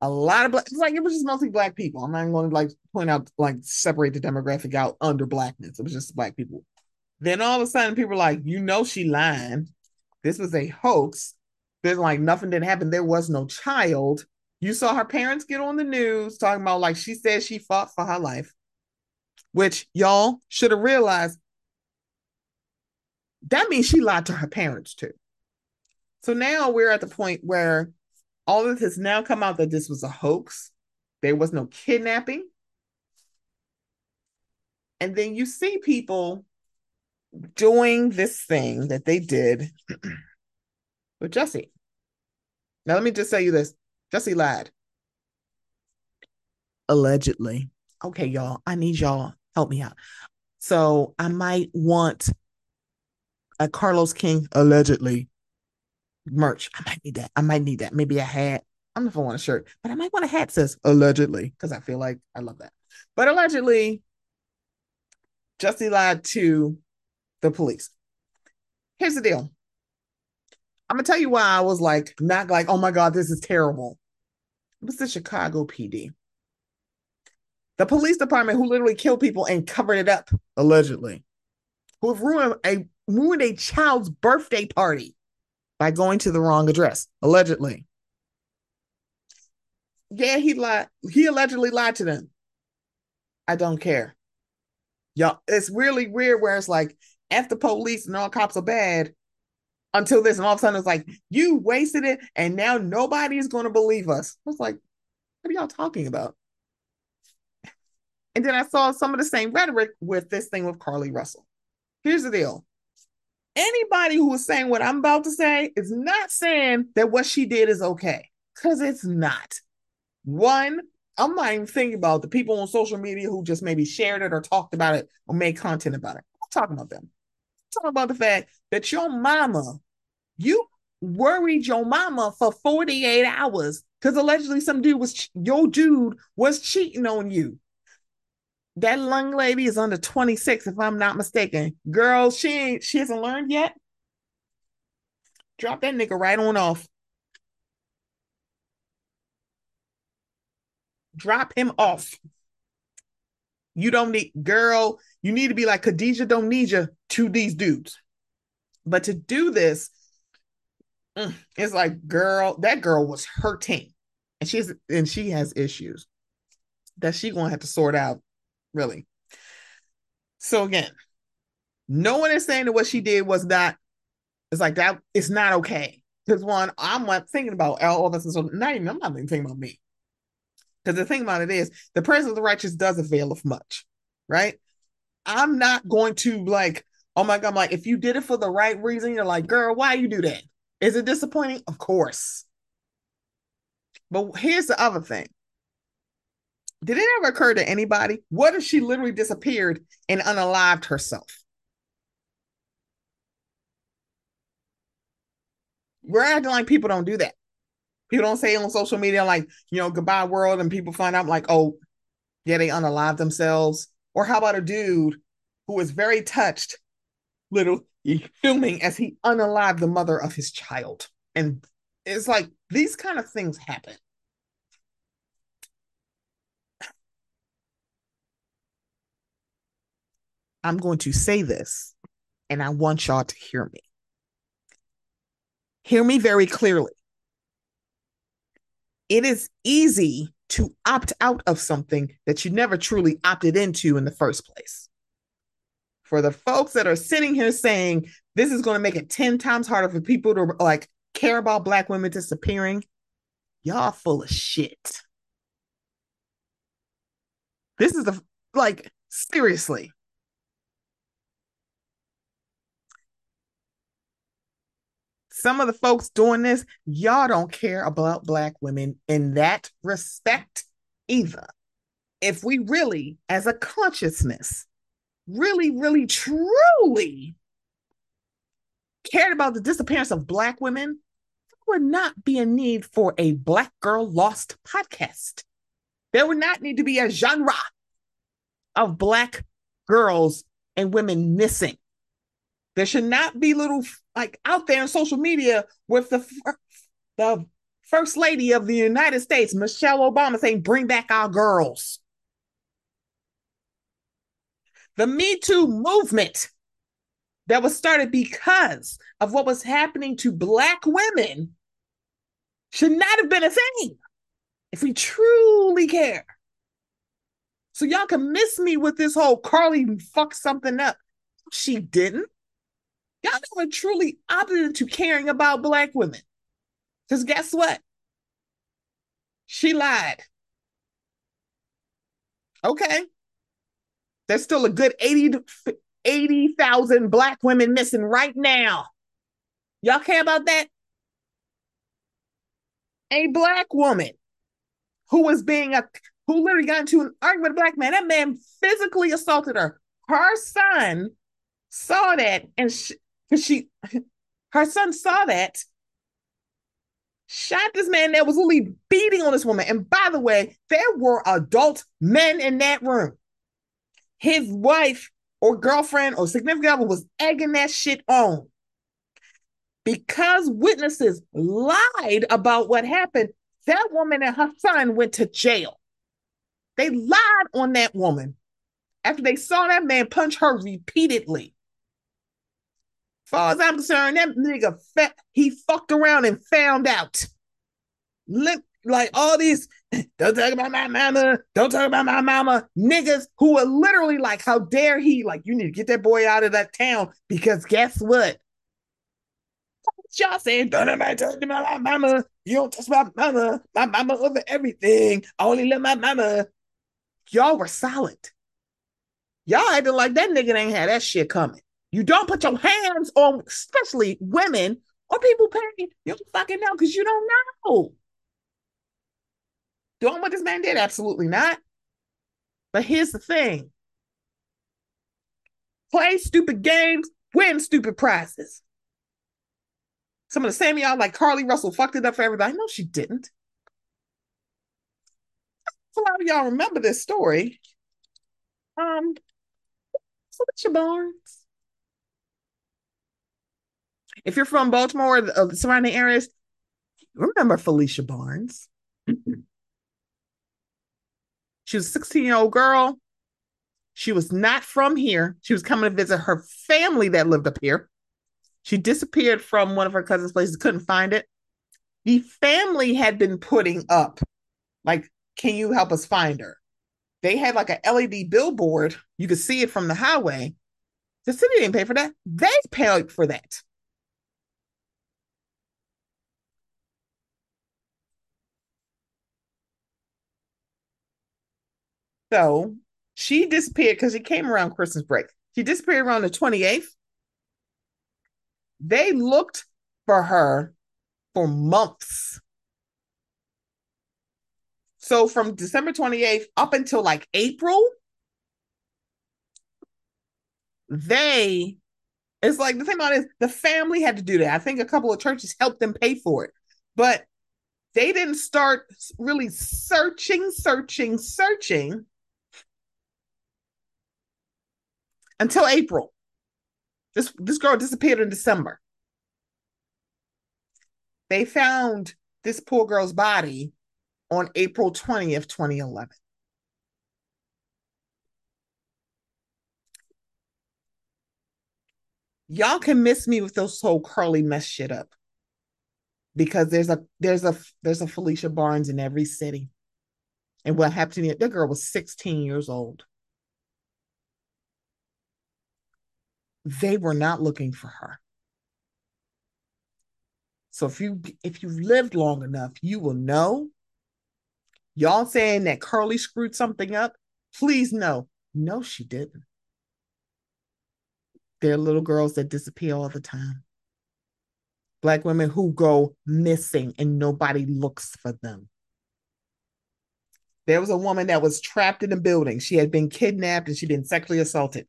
a lot of black, like it was just mostly black people. I'm not going to like point out, like separate the demographic out under blackness. It was just black people. Then all of a sudden, people were like, you know, she lied. This was a hoax. There's like nothing didn't happen. There was no child. You saw her parents get on the news talking about like she said she fought for her life, which y'all should have realized that means she lied to her parents too. So now we're at the point where all this has now come out that this was a hoax. There was no kidnapping. And then you see people doing this thing that they did [clears throat] with Jussie. Now, let me just tell you this Jussie lied. Allegedly. Okay, y'all, I need y'all help me out. So I might want a Carlos King allegedly merch. I might need that. I might need that. Maybe a hat. I don't know if I want a shirt, but I might want a hat says allegedly because I feel like I love that. But allegedly, Jussie lied to the police. Here's the deal. I'm gonna tell you why I was like not like, oh my god, this is terrible. It was the Chicago PD. The police department who literally killed people and covered it up, allegedly. Who have ruined a ruined a child's birthday party by going to the wrong address, allegedly. Yeah, he lied. He allegedly lied to them. I don't care. Y'all, it's really weird where it's like, F the police and all cops are bad until this, and all of a sudden it's like, you wasted it, and now nobody is going to believe us. I was like, what are y'all talking about? And then I saw some of the same rhetoric with this thing with Carlee Russell. Here's the deal anybody who is saying what I'm about to say is not saying that what she did is okay, because it's not. One, I'm not even thinking about the people on social media who just maybe shared it or talked about it or made content about it. I'm talking about them. Talking about the fact that your mama, you worried your mama for 48 hours because allegedly some dude was your dude was cheating on you. That young lady is under 26, if I'm not mistaken. Girl, she ain't she hasn't learned yet. Drop that nigga right on off. Drop him off. You don't need girl, you need to be like Khadijah don't need you to these dudes. But to do this, mm, it's like, girl, that girl was hurting. And she's and she has issues that she gonna have to sort out really. So again, no one is saying that what she did was not. It's like that. It's not okay. Because one, I'm not thinking about all this, and so not even. I'm not even thinking about me. Because the thing about it is, the presence of the righteous does avail of much, right? I'm not going to like, oh my god, I'm like, if you did it for the right reason, you're like, girl, why you do that? Is it disappointing? Of course. But here's the other thing. Did it ever occur to anybody? What if she literally disappeared and unalived herself? We're acting like people don't do that. People don't say on social media, like, you know, goodbye world, and people find out, like, oh, yeah, they unalive themselves. Or how about a dude who was very touched, little filming as he unalived the mother of his child and it's like these kind of things happen. I'm going to say this, and I want y'all to hear me. Hear me very clearly. It is easy to opt out of something that you never truly opted into in the first place. For the folks that are sitting here saying this is going to make it 10 times harder for people to like care about black women disappearing, y'all full of shit. This is the like seriously. Some of the folks doing this, y'all don't care about black women in that respect either. If we really, as a consciousness, really, really, truly cared about the disappearance of black women, there would not be a need for a Black Girl Lost podcast. There would not need to be a genre of black girls and women missing. There should not be little like out there on social media with the the first lady of the United States, Michelle Obama, saying, "Bring back our girls." The Me Too movement that was started because of what was happening to Black women should not have been a thing if we truly care. So y'all can miss me with this whole Carlee fucked something up. She didn't. Y'all never truly opted into caring about black women. Because guess what? She lied. Okay. There's still a good 80 80,000 black women missing right now. Y'all care about that? A black woman who was being a who literally got into an argument with a black man. That man physically assaulted her. Her son saw that and sh- because she, her son saw that, shot this man that was literally beating on this woman. And by the way, there were adult men in that room. His wife or girlfriend or significant other was egging that shit on. Because witnesses lied about what happened, that woman and her son went to jail. They lied on that woman after they saw that man punch her repeatedly far uh, as I'm concerned, that nigga fat, he fucked around and found out. Lip, like all these, [laughs] don't talk about my mama, don't talk about my mama, niggas who are literally like, how dare he? Like, you need to get that boy out of that town because guess what? Y'all saying, don't ever talk about my mama. You don't touch my mama. My mama over everything. I only love my mama. Y'all were silent. Y'all acting like that nigga ain't had that shit coming. You don't put your hands on, especially women or people paying. You don't fucking know because you don't know. Doing what this man did? Absolutely not. But here's the thing play stupid games, win stupid prizes. Some of the same y'all like Carlee Russell fucked it up for everybody. No, she didn't. A lot of y'all remember this story. Um, Phylicia Barnes. If you're from Baltimore, the, uh, the surrounding areas, remember Phylicia Barnes. She was a 16 year old girl. She was not from here. She was coming to visit her family that lived up here. She disappeared from one of her cousin's places, couldn't find it. The family had been putting up, like, can you help us find her? They had like a LED billboard. You could see it from the highway. The city didn't pay for that. They paid for that. So she disappeared because she came around Christmas break. She disappeared around the 28th. They looked for her for months. So from December 28th up until like April, they it's like the thing about it is the family had to do that. I think a couple of churches helped them pay for it. But they didn't start really searching, searching, searching until April. This this girl disappeared in December. They found this poor girl's body on April 20th, 2011. Y'all can miss me with those whole Carlee mess shit up. Because there's a there's a there's a Phylicia Barnes in every city. And what happened to me, that girl was 16 years old. They were not looking for her. So if you if you've lived long enough, you will know. Y'all saying that Carlee screwed something up, please know. No, she didn't. There are little girls that disappear all the time. Black women who go missing and nobody looks for them. There was a woman that was trapped in a building. She had been kidnapped and she'd been sexually assaulted.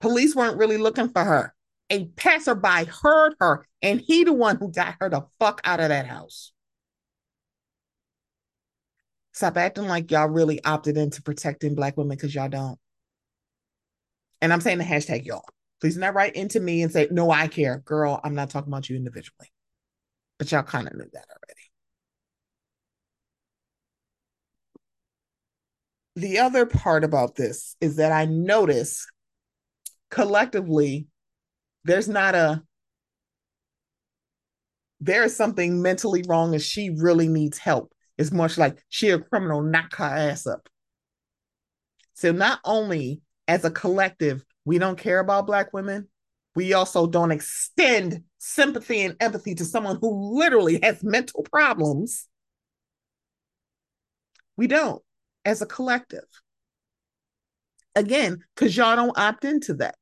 Police weren't really looking for her. A passerby heard her, and he the one who got her the fuck out of that house. Stop acting like y'all really opted into protecting black women because y'all don't. And I'm saying the hashtag y'all. Please not write into me and say, no, I care. Girl, I'm not talking about you individually. But y'all kind of knew that already. The other part about this is that I notice collectively there's not a there is something mentally wrong and she really needs help. It's much like she a criminal, knock her ass up. So not only as a collective, we don't care about black women, we also don't extend sympathy and empathy to someone who literally has mental problems. We don't as a collective. Again, because y'all don't opt into that.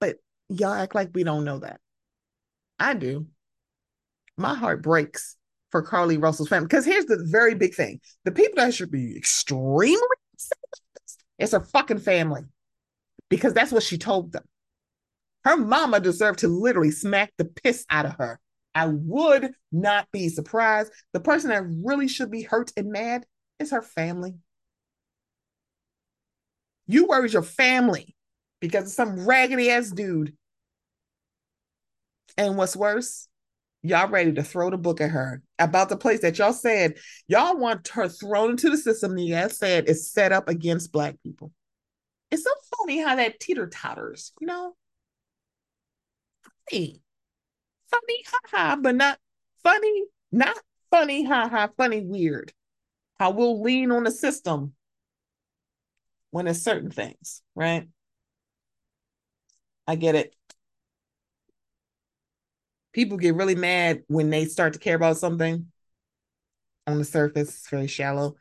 But y'all act like we don't know that. I do. My heart breaks for Carlee Russell's family. Because here's the very big thing the people that should be extremely it's her fucking family. Because that's what she told them. Her mama deserved to literally smack the piss out of her. I would not be surprised. The person that really should be hurt and mad is her family. You worry your family because of some raggedy ass dude. And what's worse, y'all ready to throw the book at her about the place that y'all said y'all want her thrown into the system you guys said is set up against black people. It's so funny how that teeter totters, you know? Funny. Funny, haha, but not funny, not funny, haha, funny, weird. How we'll lean on the system when it's certain things, right? I get it people get really mad when they start to care about something on the surface, it's very shallow.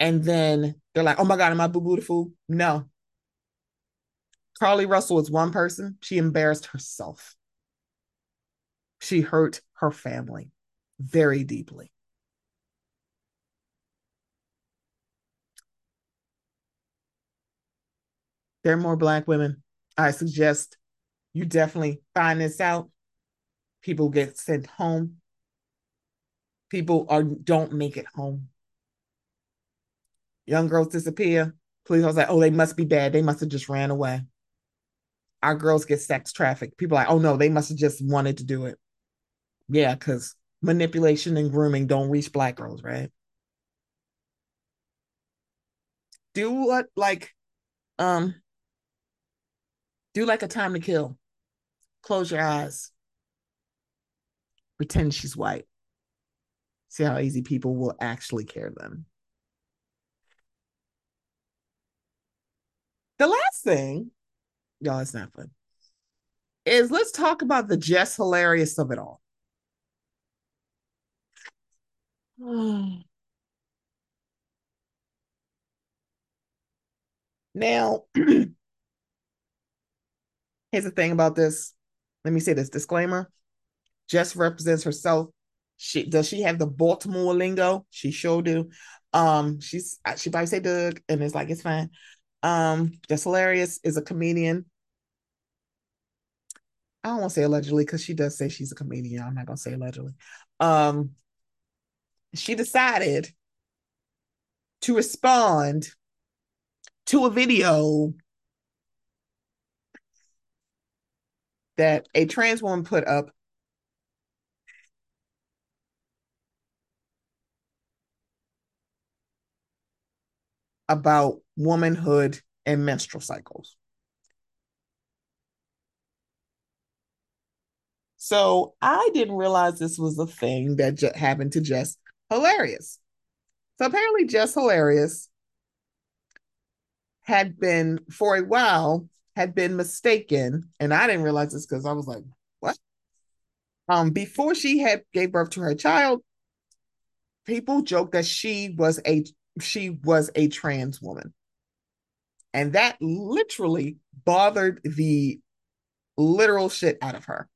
And then they're like, oh my God, am I boo beautiful? No. Carlee Russell is one person. She embarrassed herself. She hurt her family very deeply. There are more Black women. I suggest you definitely find this out. People get sent home. People are don't make it home. Young girls disappear. Police are like oh they must be bad. They must have just ran away. Our girls get sex trafficked. People like oh no they must have just wanted to do it. Yeah because manipulation and grooming don't reach black girls right? Do what like um do like a time to kill close your eyes pretend she's white. See how easy people will actually care then. The last thing, y'all, it's not fun, is let's talk about the Jess Hilarious of it all. [sighs] now, [clears throat] here's the thing about this. Let me say this disclaimer Jess represents herself. She does she have the Baltimore lingo? She sure do. Um, she's she probably say Doug, and it's like it's fine. Um, Jess Hilarious is a comedian. I don't want to say allegedly because she does say she's a comedian. I'm not gonna say allegedly. Um, she decided to respond to a video that a trans woman put up about womanhood and menstrual cycles. So I didn't realize this was a thing that happened to Jess Hilarious. So apparently, Jess Hilarious had been for a while had been mistaken, and I didn't realize this because I was like, "What?" Um, before she had gave birth to her child, people joked that she was a she was a trans woman, and that literally bothered the literal shit out of her.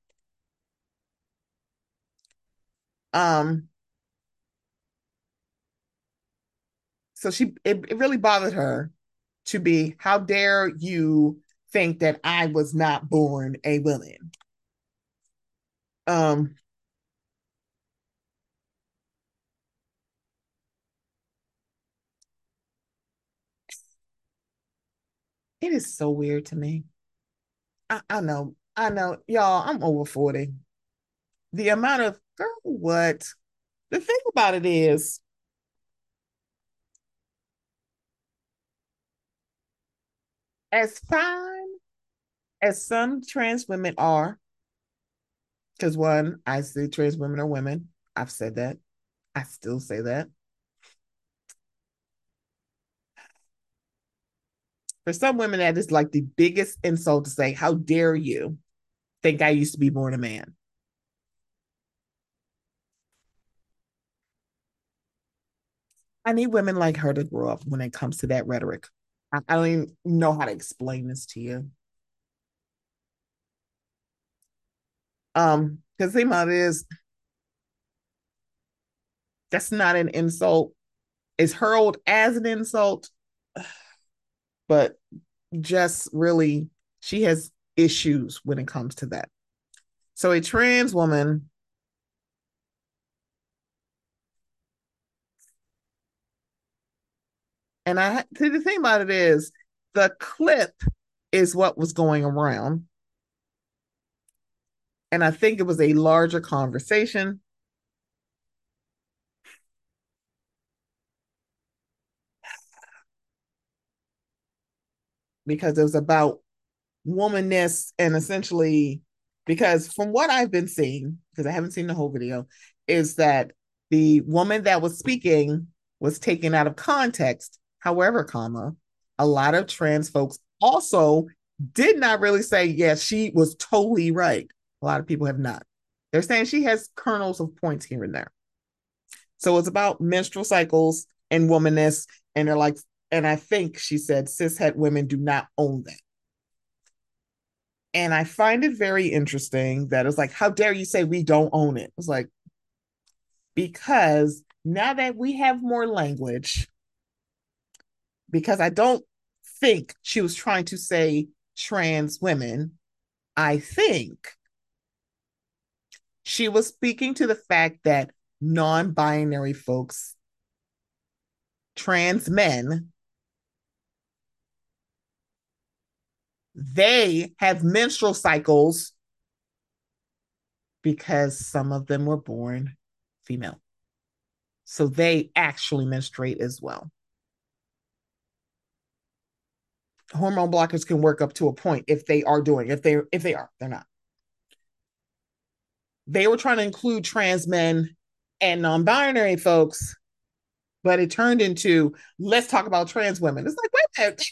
Um, so she it, it really bothered her to be how dare you think that I was not born a woman. Um it is so weird to me. I, I know, I know, y'all, I'm over 40. The amount of girl, what? The thing about it is as fine as some trans women are, because one, I say trans women are women. I've said that. I still say that. For some women, that is like the biggest insult to say, How dare you think I used to be born a man? I need women like her to grow up when it comes to that rhetoric. I, don't even know how to explain this to you. Um, because the it is that's not an insult. It's hurled as an insult, [sighs] but just really she has issues when it comes to that. So a trans woman and I the thing about it is the clip is what was going around. And I think it was a larger conversation. Because it was about womanness and essentially because from what I've been seeing, because I haven't seen the whole video, is that the woman that was speaking was taken out of context. However, comma, a lot of trans folks also did not really say, yes, she was totally right. A lot of people have not. They're saying she has kernels of points here and there. So it's about menstrual cycles and womanness. And they're like, and I think she said cishet women do not own that. And I find it very interesting that it's like, how dare you say we don't own it? It's like, because now that we have more language, because I don't think she was trying to say trans women, I think she was speaking to the fact that non binary folks, trans men, they have menstrual cycles because some of them were born female. So they actually menstruate as well. Hormone blockers can work up to a point if they are doing, if they if they are, they're not. They were trying to include trans men and non-binary folks, but it turned into let's talk about trans women. It's like, wait a minute,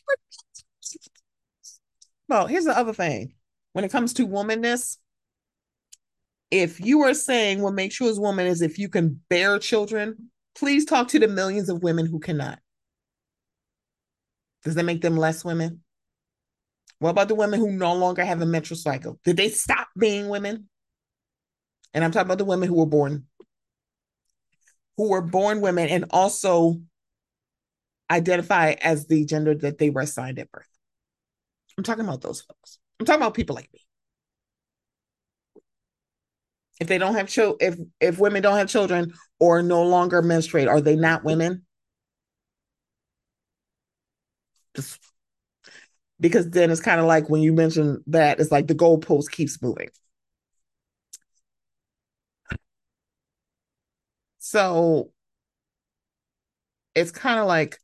well, here's the other thing. When it comes to womanness, if you are saying what makes you as woman is if you can bear children, please talk to the millions of women who cannot. Does that make them less women? What about the women who no longer have a menstrual cycle? Did they stop being women? And I'm talking about the women who were born, who were born women and also identify as the gender that they were assigned at birth. I'm talking about those folks. I'm talking about people like me. If they don't have children, if if women don't have children or no longer menstruate, are they not women? Just because then it's kind of like when you mention that, it's like the goalpost keeps moving. So it's kind of like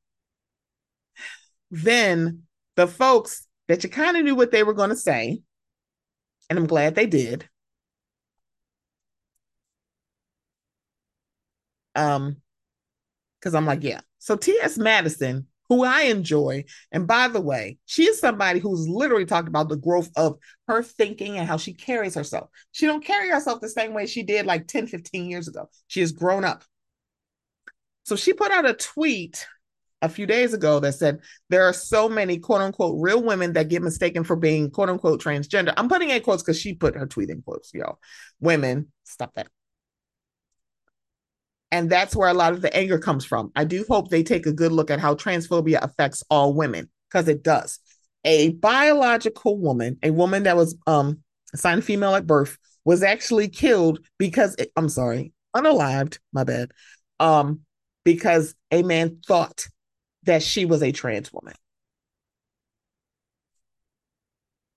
then the folks that you kind of knew what they were going to say, and I'm glad they did. Um, because I'm like, yeah. So T.S. Madison, who I enjoy, and by the way, she is somebody who's literally talked about the growth of her thinking and how she carries herself. She don't carry herself the same way she did like 10, 15 years ago. She has grown up. So she put out a tweet a few days ago that said there are so many quote unquote real women that get mistaken for being quote unquote transgender. I'm putting in quotes because she put her tweet in quotes, y'all. Women, stop that. And that's where a lot of the anger comes from. I do hope they take a good look at how transphobia affects all women, because it does. A biological woman, a woman that was um assigned female at birth, was actually killed because it, I'm sorry, unalived, my bad. Um, because a man thought that she was a trans woman.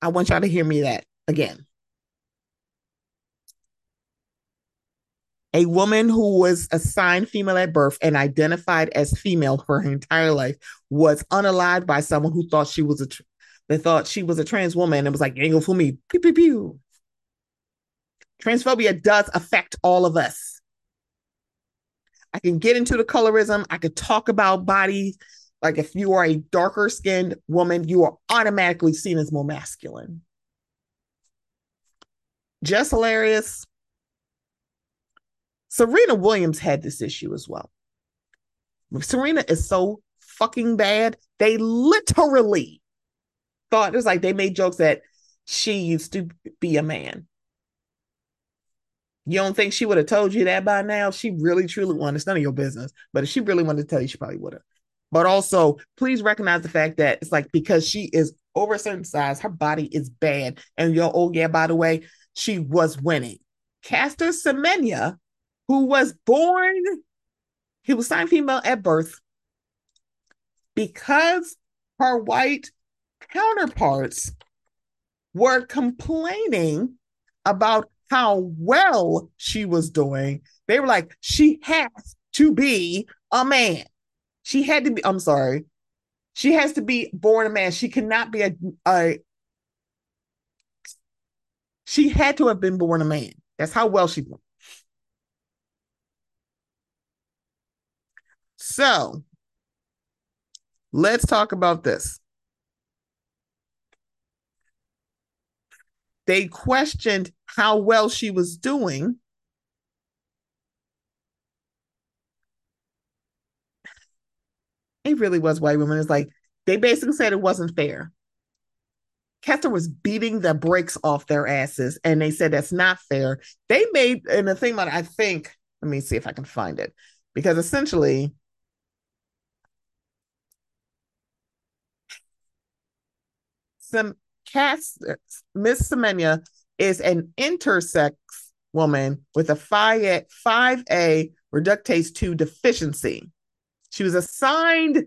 I want y'all to hear me that again. A woman who was assigned female at birth and identified as female for her entire life was unalived by someone who thought she was a they thought she was a trans woman and was like, gonna fool me. Pew pew pew. Transphobia does affect all of us. I can get into the colorism. I could talk about body like if you are a darker skinned woman, you are automatically seen as more masculine. Just hilarious. Serena Williams had this issue as well. Serena is so fucking bad. They literally thought it was like they made jokes that she used to be a man. You don't think she would have told you that by now? She really truly wanted. It's none of your business. But if she really wanted to tell you, she probably would have. But also, please recognize the fact that it's like because she is over a certain size, her body is bad. And yo, oh yeah, by the way, she was winning. Caster Semenya, who was born, he was signed female at birth because her white counterparts were complaining about how well she was doing. They were like, she has to be a man. She had to be, I'm sorry. She has to be born a man. She cannot be a, a she had to have been born a man. That's how well she went. So let's talk about this. They questioned how well she was doing it really was white women. It's like they basically said it wasn't fair. Caster was beating the brakes off their asses, and they said that's not fair. They made, and the thing about it, I think, let me see if I can find it, because essentially, Miss Semenya is an intersex woman with a 5A, 5A reductase 2 deficiency. She was assigned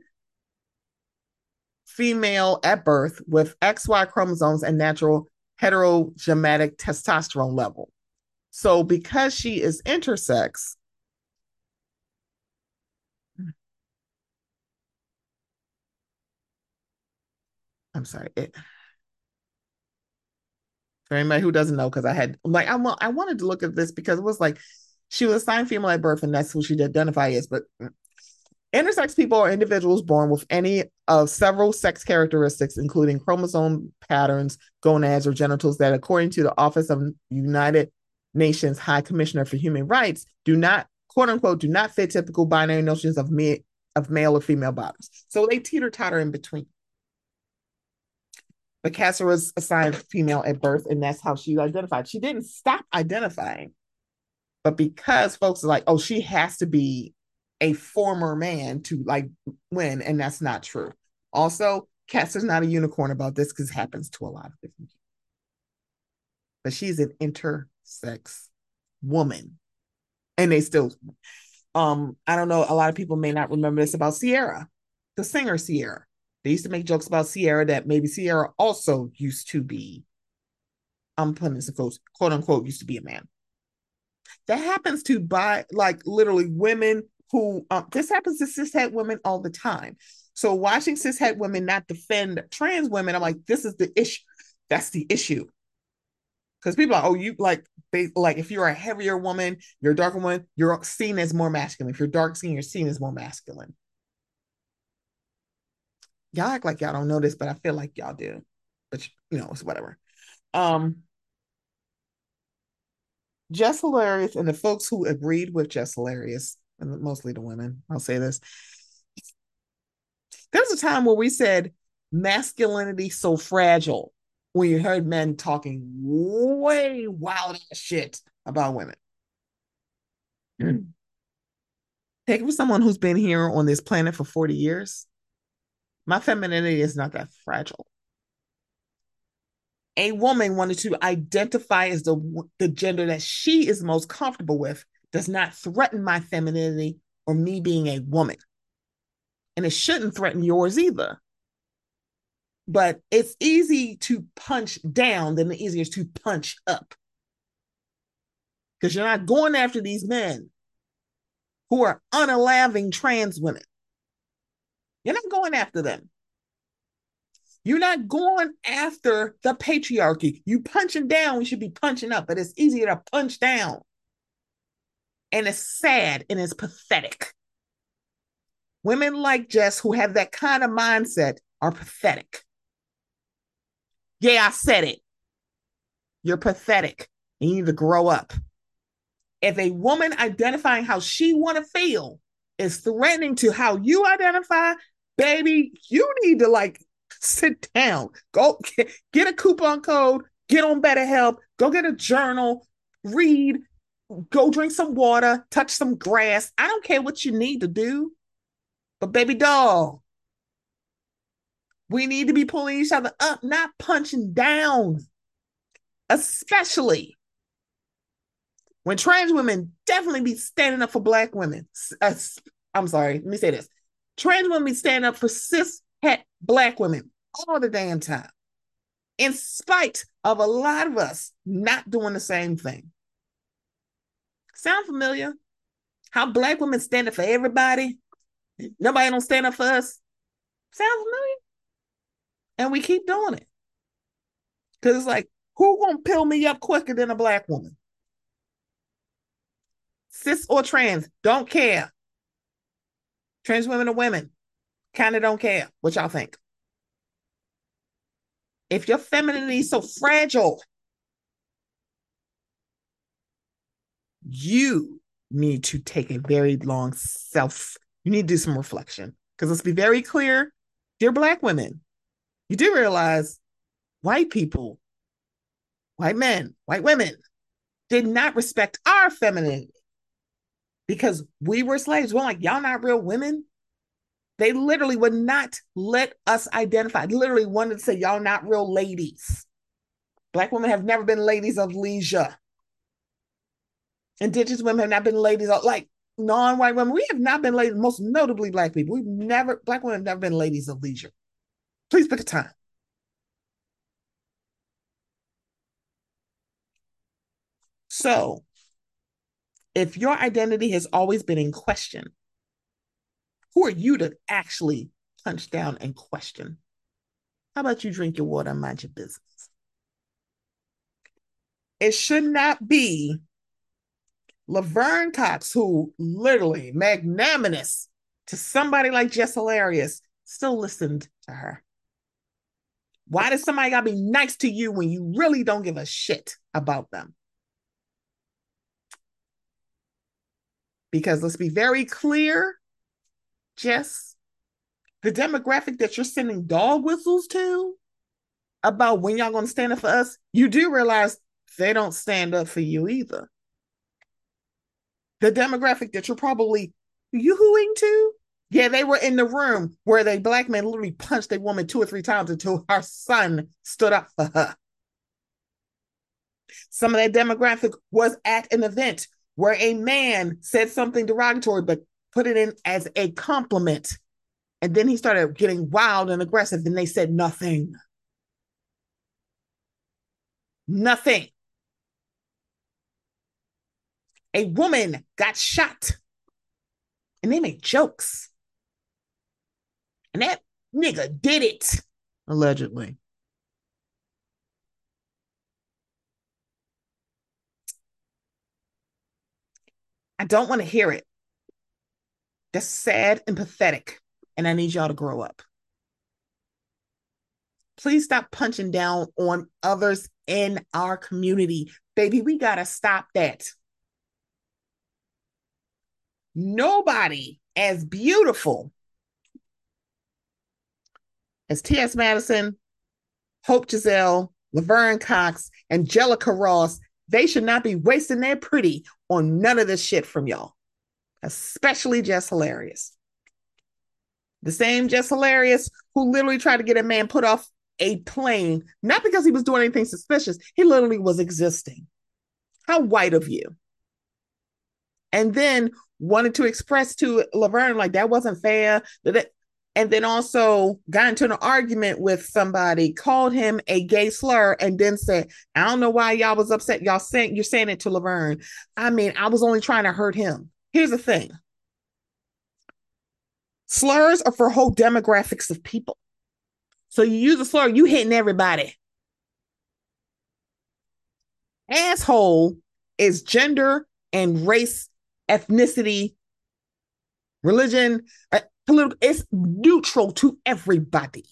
female at birth with XY chromosomes and natural heterogenetic testosterone level. So, because she is intersex, I'm sorry. It, for anybody who doesn't know, because I had like I I wanted to look at this because it was like she was assigned female at birth, and that's who she identify as. But Intersex people are individuals born with any of several sex characteristics, including chromosome patterns, gonads, or genitals that, according to the Office of United Nations High Commissioner for Human Rights, do not, quote unquote, do not fit typical binary notions of, me, of male or female bodies. So they teeter totter in between. But Caster was assigned female at birth, and that's how she identified. She didn't stop identifying, but because folks are like, oh, she has to be a former man to like win, and that's not true. Also, Cass is not a unicorn about this because it happens to a lot of different people. But she's an intersex woman. And they still um, I don't know, a lot of people may not remember this about Ciara, the singer Ciara. They used to make jokes about Ciara that maybe Ciara also used to be, I'm putting this in quotes, quote unquote, used to be a man. That happens to by like literally women who um, this happens to cishet women all the time. So watching cishet women not defend trans women, I'm like, this is the issue. That's the issue. Because people are, oh, you like they like if you're a heavier woman, you're a darker woman, you're seen as more masculine. If you're dark skin, you're seen as more masculine. Y'all act like y'all don't know this, but I feel like y'all do. But you know, it's whatever. Um Jess Hilarious and the folks who agreed with Jess Hilarious, and mostly the women, I'll say this. There was a time where we said masculinity so fragile when you heard men talking way wild shit about women. Mm. Take it for someone who's been here on this planet for 40 years. My femininity is not that fragile. A woman wanting to identify as the, the gender that she is most comfortable with does not threaten my femininity or me being a woman. And it shouldn't threaten yours either. But it's easy to punch down than the easiest to punch up. Because you're not going after these men who are unaliving trans women. You're not going after them. You're not going after the patriarchy. You punching down, we should be punching up, but it's easier to punch down. And it's sad and it's pathetic. Women like Jess who have that kind of mindset are pathetic. Yeah, I said it. You're pathetic. and You need to grow up. If a woman identifying how she want to feel is threatening to how you identify, baby, you need to like sit down, go get, a coupon code, get on BetterHelp, go get a journal, read, go drink some water, touch some grass. I don't care what you need to do, but baby doll, we need to be pulling each other up, not punching down, especially when trans women definitely be standing up for black women. I'm sorry, let me say this. Trans women stand up for cis het black women all the damn time, in spite of a lot of us not doing the same thing. Sound familiar? How black women stand up for everybody? Nobody don't stand up for us. Sound familiar? And we keep doing it. Because it's like, who gonna pill me up quicker than a black woman? Cis or trans, don't care. Trans women or women, kind of don't care. What y'all think? If your femininity is so fragile, you need to take a very long self. You need to do some reflection. Because let's be very clear, dear Black women, you do realize white people, white men, white women did not respect our femininity because we were slaves. We're like, y'all not real women. They literally would not let us identify. Literally wanted to say, y'all not real ladies. Black women have never been ladies of leisure. Indigenous women have not been ladies of like non-white women. We have not been ladies, most notably black people. We've never, black women have never been ladies of leisure. Please pick a time. So if your identity has always been in question, who are you to actually punch down and question? How about you drink your water and mind your business? It should not be Laverne Cox, who literally magnanimous to somebody like Jess Hilarious, still listened to her. Why does somebody gotta be nice to you when you really don't give a shit about them? Because let's be very clear Jess, the demographic that you're sending dog whistles to about when y'all gonna stand up for us, you do realize they don't stand up for you either. The demographic that you're probably yoo-hooing to, yeah, they were in the room where they black man literally punched a woman two or three times until her son stood up for her. Some of that demographic was at an event where a man said something derogatory, but put it in as a compliment And then he started getting wild and aggressive, and they said nothing. Nothing. A woman got shot, and they made jokes. And that nigga did it, allegedly. I don't want to hear it. That's sad and pathetic. And I need y'all to grow up. Please stop punching down on others in our community. Baby, we got to stop that. Nobody as beautiful as T.S. Madison, Hope Giselle, Laverne Cox, Angelica Ross, they should not be wasting their pretty on none of this shit from y'all, especially Jess Hilarious. The same Jess Hilarious who literally tried to get a man put off a plane, not because he was doing anything suspicious, he literally was existing. How white of you. And then wanted to express to Laverne, like, that wasn't fair. That and then also got into an argument with somebody, called him a gay slur, and then said, I don't know why y'all was upset. Y'all saying you're saying it to Laverne. I mean, I was only trying to hurt him. Here's the thing. Slurs are for whole demographics of people. So you use a slur, you hitting everybody. Asshole is gender and race, ethnicity, religion, uh, political, it's neutral to everybody.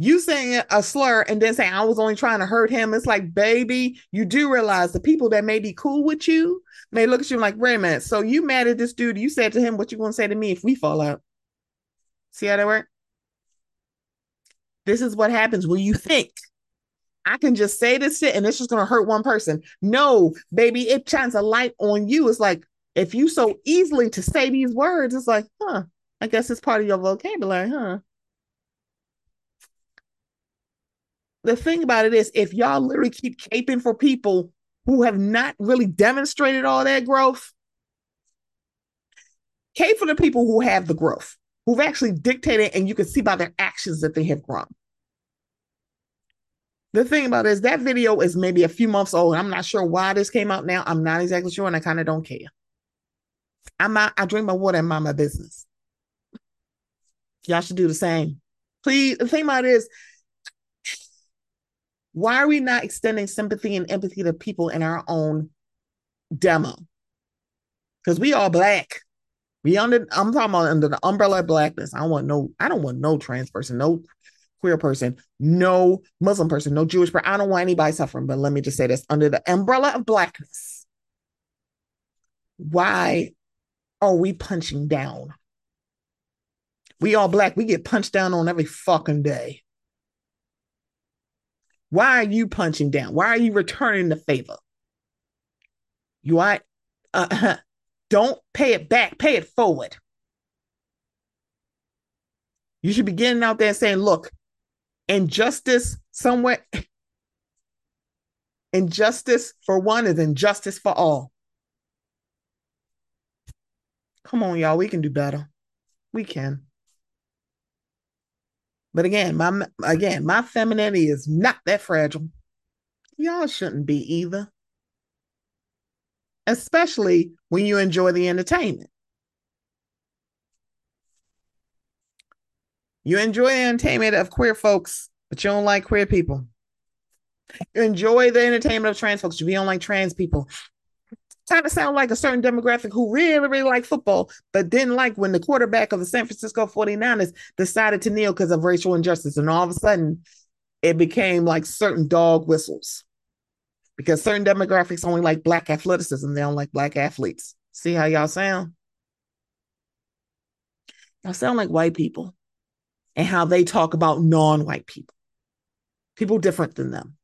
You saying a slur and then saying I was only trying to hurt him, it's like, baby, you do realize the people that may be cool with you may look at you like, wait a minute. So you mad at this dude? You said to him what you gonna say to me if we fall out? See how that work? This is what happens when you think I can just say this shit and it's just gonna hurt one person. No, baby, it shines a light on you. It's like, if you so easily to say these words, it's like, huh, I guess it's part of your vocabulary, huh? The thing about it is, if y'all literally keep caping for people who have not really demonstrated all that growth, cape for the people who have the growth, who've actually dictated, and you can see by their actions that they have grown. The thing about it is that video is maybe a few months old. I'm not sure why this came out now. I'm not exactly sure, and I kind of don't care. I'm not, I drink my water and mind my business. Y'all should do the same. Please, the thing about it is, why are we not extending sympathy and empathy to people in our own demo? Because we all black. We under I'm talking about under the umbrella of blackness. I don't want no, I don't want no trans person, no queer person, no Muslim person, no Jewish person. I don't want anybody suffering. But let me just say this under the umbrella of blackness. Why are we punching down? We all black, we get punched down on every fucking day. Why are you punching down? Why are you returning the favor? You are, uh, don't pay it back, pay it forward. You should be getting out there saying, look, injustice somewhere, [laughs] injustice for one is injustice for all. Come on, y'all. We can do better. We can. But again, my again, my femininity is not that fragile. Y'all shouldn't be either. Especially when you enjoy the entertainment. You enjoy the entertainment of queer folks, but you don't like queer people. You enjoy the entertainment of trans folks, but you don't like trans people kind of sound like a certain demographic who really, really like football, but didn't like when the quarterback of the San Francisco 49ers decided to kneel because of racial injustice. And all of a sudden, it became like certain dog whistles because certain demographics only like black athleticism, they don't like black athletes. See how y'all sound? Y'all sound like white people and how they talk about non white people, people different than them.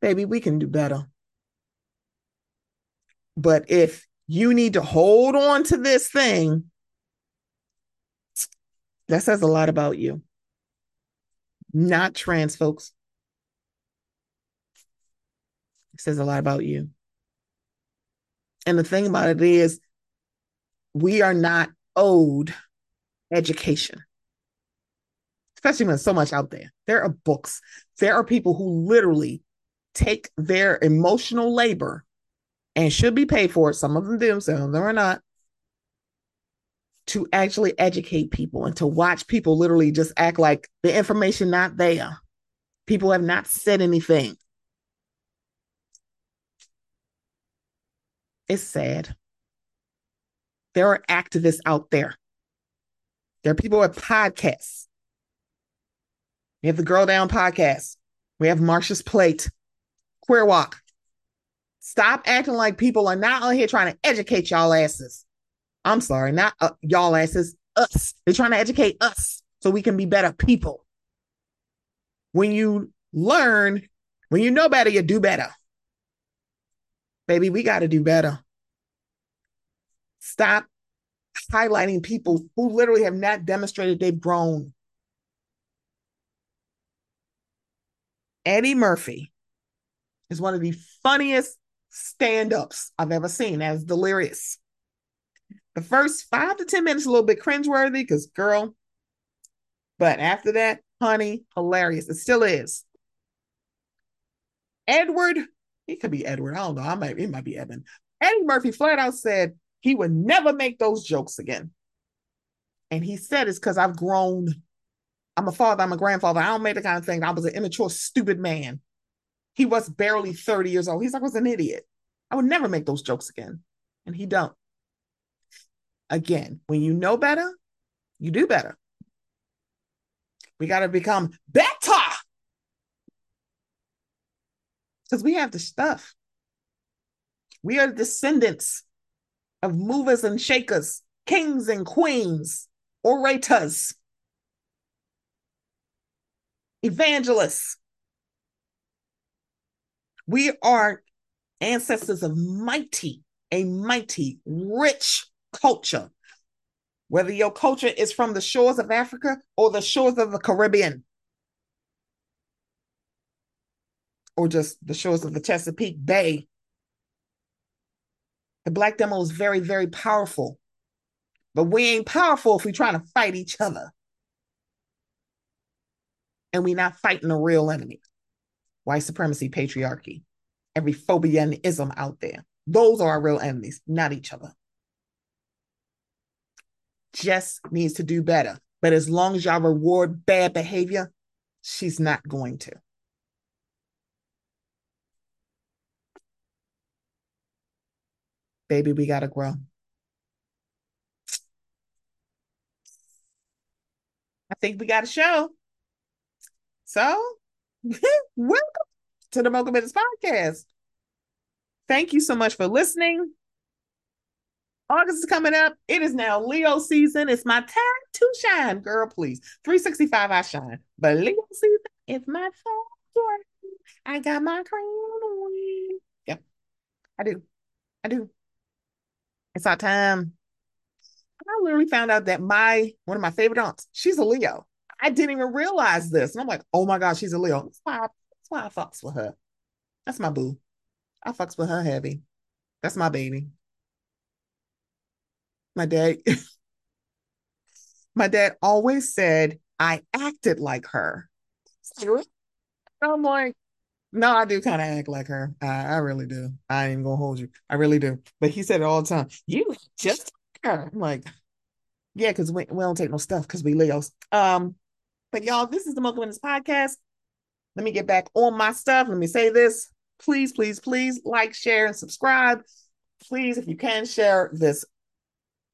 Baby, we can do better. But if you need to hold on to this thing, that says a lot about you. Not trans folks. It says a lot about you. And the thing about it is, we are not owed education, especially when there's so much out there. There are books, there are people who literally take their emotional labor and should be paid for it. Some of them do, some of them are not. To actually educate people and to watch people literally just act like the information not there. People have not said anything. It's sad. There are activists out there. There are people with podcasts. We have the Girl Down podcast. We have Marsha's Plate, Queer Walk. Stop acting like people are not on here trying to educate y'all asses. I'm sorry, not uh, y'all asses, us. They're trying to educate us so we can be better people. When you learn, when you know better, you do better. Baby, we got to do better. Stop highlighting people who literally have not demonstrated they've grown. Eddie Murphy is one of the funniest stand ups I've ever seen as delirious. The first five to 10 minutes, a little bit cringeworthy because, girl, but after that, honey, hilarious. It still is. Edward, he could be Edward. I don't know. I might, it might be Evan. Eddie Murphy flat out said he would never make those jokes again. And he said it's because I've grown. I'm a father, I'm a grandfather. I don't make the kind of thing. I was an immature, stupid man. He was barely 30 years old. He's like, I was an idiot. I would never make those jokes again. And he don't. Again, when you know better, you do better. We got to become better. Because we have the stuff. We are descendants of movers and shakers, kings and queens, orators, evangelists, we are ancestors of mighty, a mighty, rich culture. Whether your culture is from the shores of Africa or the shores of the Caribbean, or just the shores of the Chesapeake Bay, the Black demo is very, very powerful. But we ain't powerful if we're trying to fight each other. And we're not fighting a real enemy white supremacy, patriarchy, every phobia and ism out there. Those are our real enemies, not each other. Jess needs to do better. But as long as y'all reward bad behavior, she's not going to. Baby, we got to grow. I think we got a show. So [laughs] Welcome to the Mocha Minutes Podcast. Thank you so much for listening. August is coming up. It is now Leo season. It's my time to shine, girl. Please, 365 I shine, but Leo season is my time. I got my crown on. Yep, I do. I do. It's our time. I literally found out that my one of my favorite aunts, she's a Leo. I didn't even realize this. And I'm like, oh my God, she's a Leo. That's why I, that's why I fucks with her. That's my boo. I fucks with her heavy. That's my baby. My dad, [laughs] my dad always said I acted like her. I'm like, no, I do kind of act like her. I, I really do. I ain't gonna hold you. I really do. But he said it all the time. You just her. I'm like, yeah, because we, we don't take no stuff because we Leos. Um, but y'all, this is the Mocha Minutes podcast. Let me get back on my stuff. Let me say this. Please, please, please like, share, and subscribe. Please, if you can, share this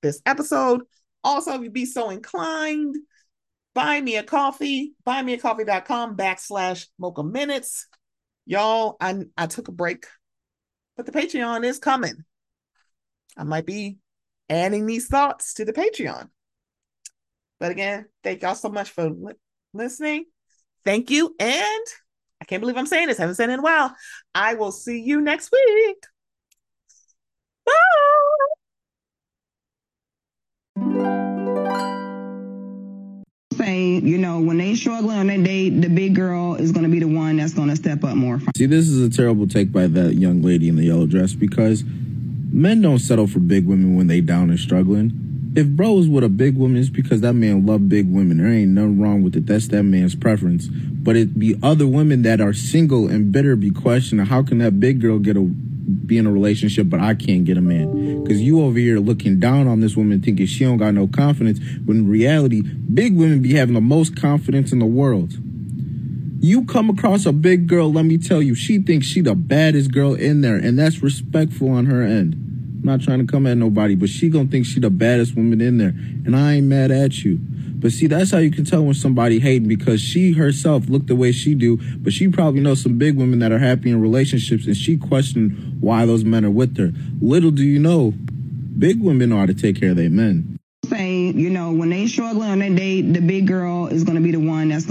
this episode. Also, if you be so inclined, buy me a coffee, buymeacoffee.com backslash mocha minutes. Y'all, I, I took a break, but the Patreon is coming. I might be adding these thoughts to the Patreon. But again, thank y'all so much for listening. Thank you. And I can't believe I'm saying this. I haven't said it in a while. I will see you next week. Bye. Say, you know, when they struggling on their date, the big girl is going to be the one that's going to step up more. See, this is a terrible take by that young lady in the yellow dress because men don't settle for big women when they down and struggling if bro is with a big woman, it's because that man love big women. There ain't nothing wrong with it. That's that man's preference. But it be other women that are single and bitter be questioning how can that big girl get a be in a relationship, but I can't get a man. Because you over here looking down on this woman thinking she don't got no confidence, when in reality, big women be having the most confidence in the world. You come across a big girl, let me tell you, she thinks she the baddest girl in there, and that's respectful on her end. Not trying to come at nobody, but she gonna think she the baddest woman in there, and I ain't mad at you. But see, that's how you can tell when somebody hating because she herself look the way she do, but she probably knows some big women that are happy in relationships, and she questioned why those men are with her. Little do you know, big women know how to take care of their men. Say, you know, when they struggling on their date, the big girl is to be the one that's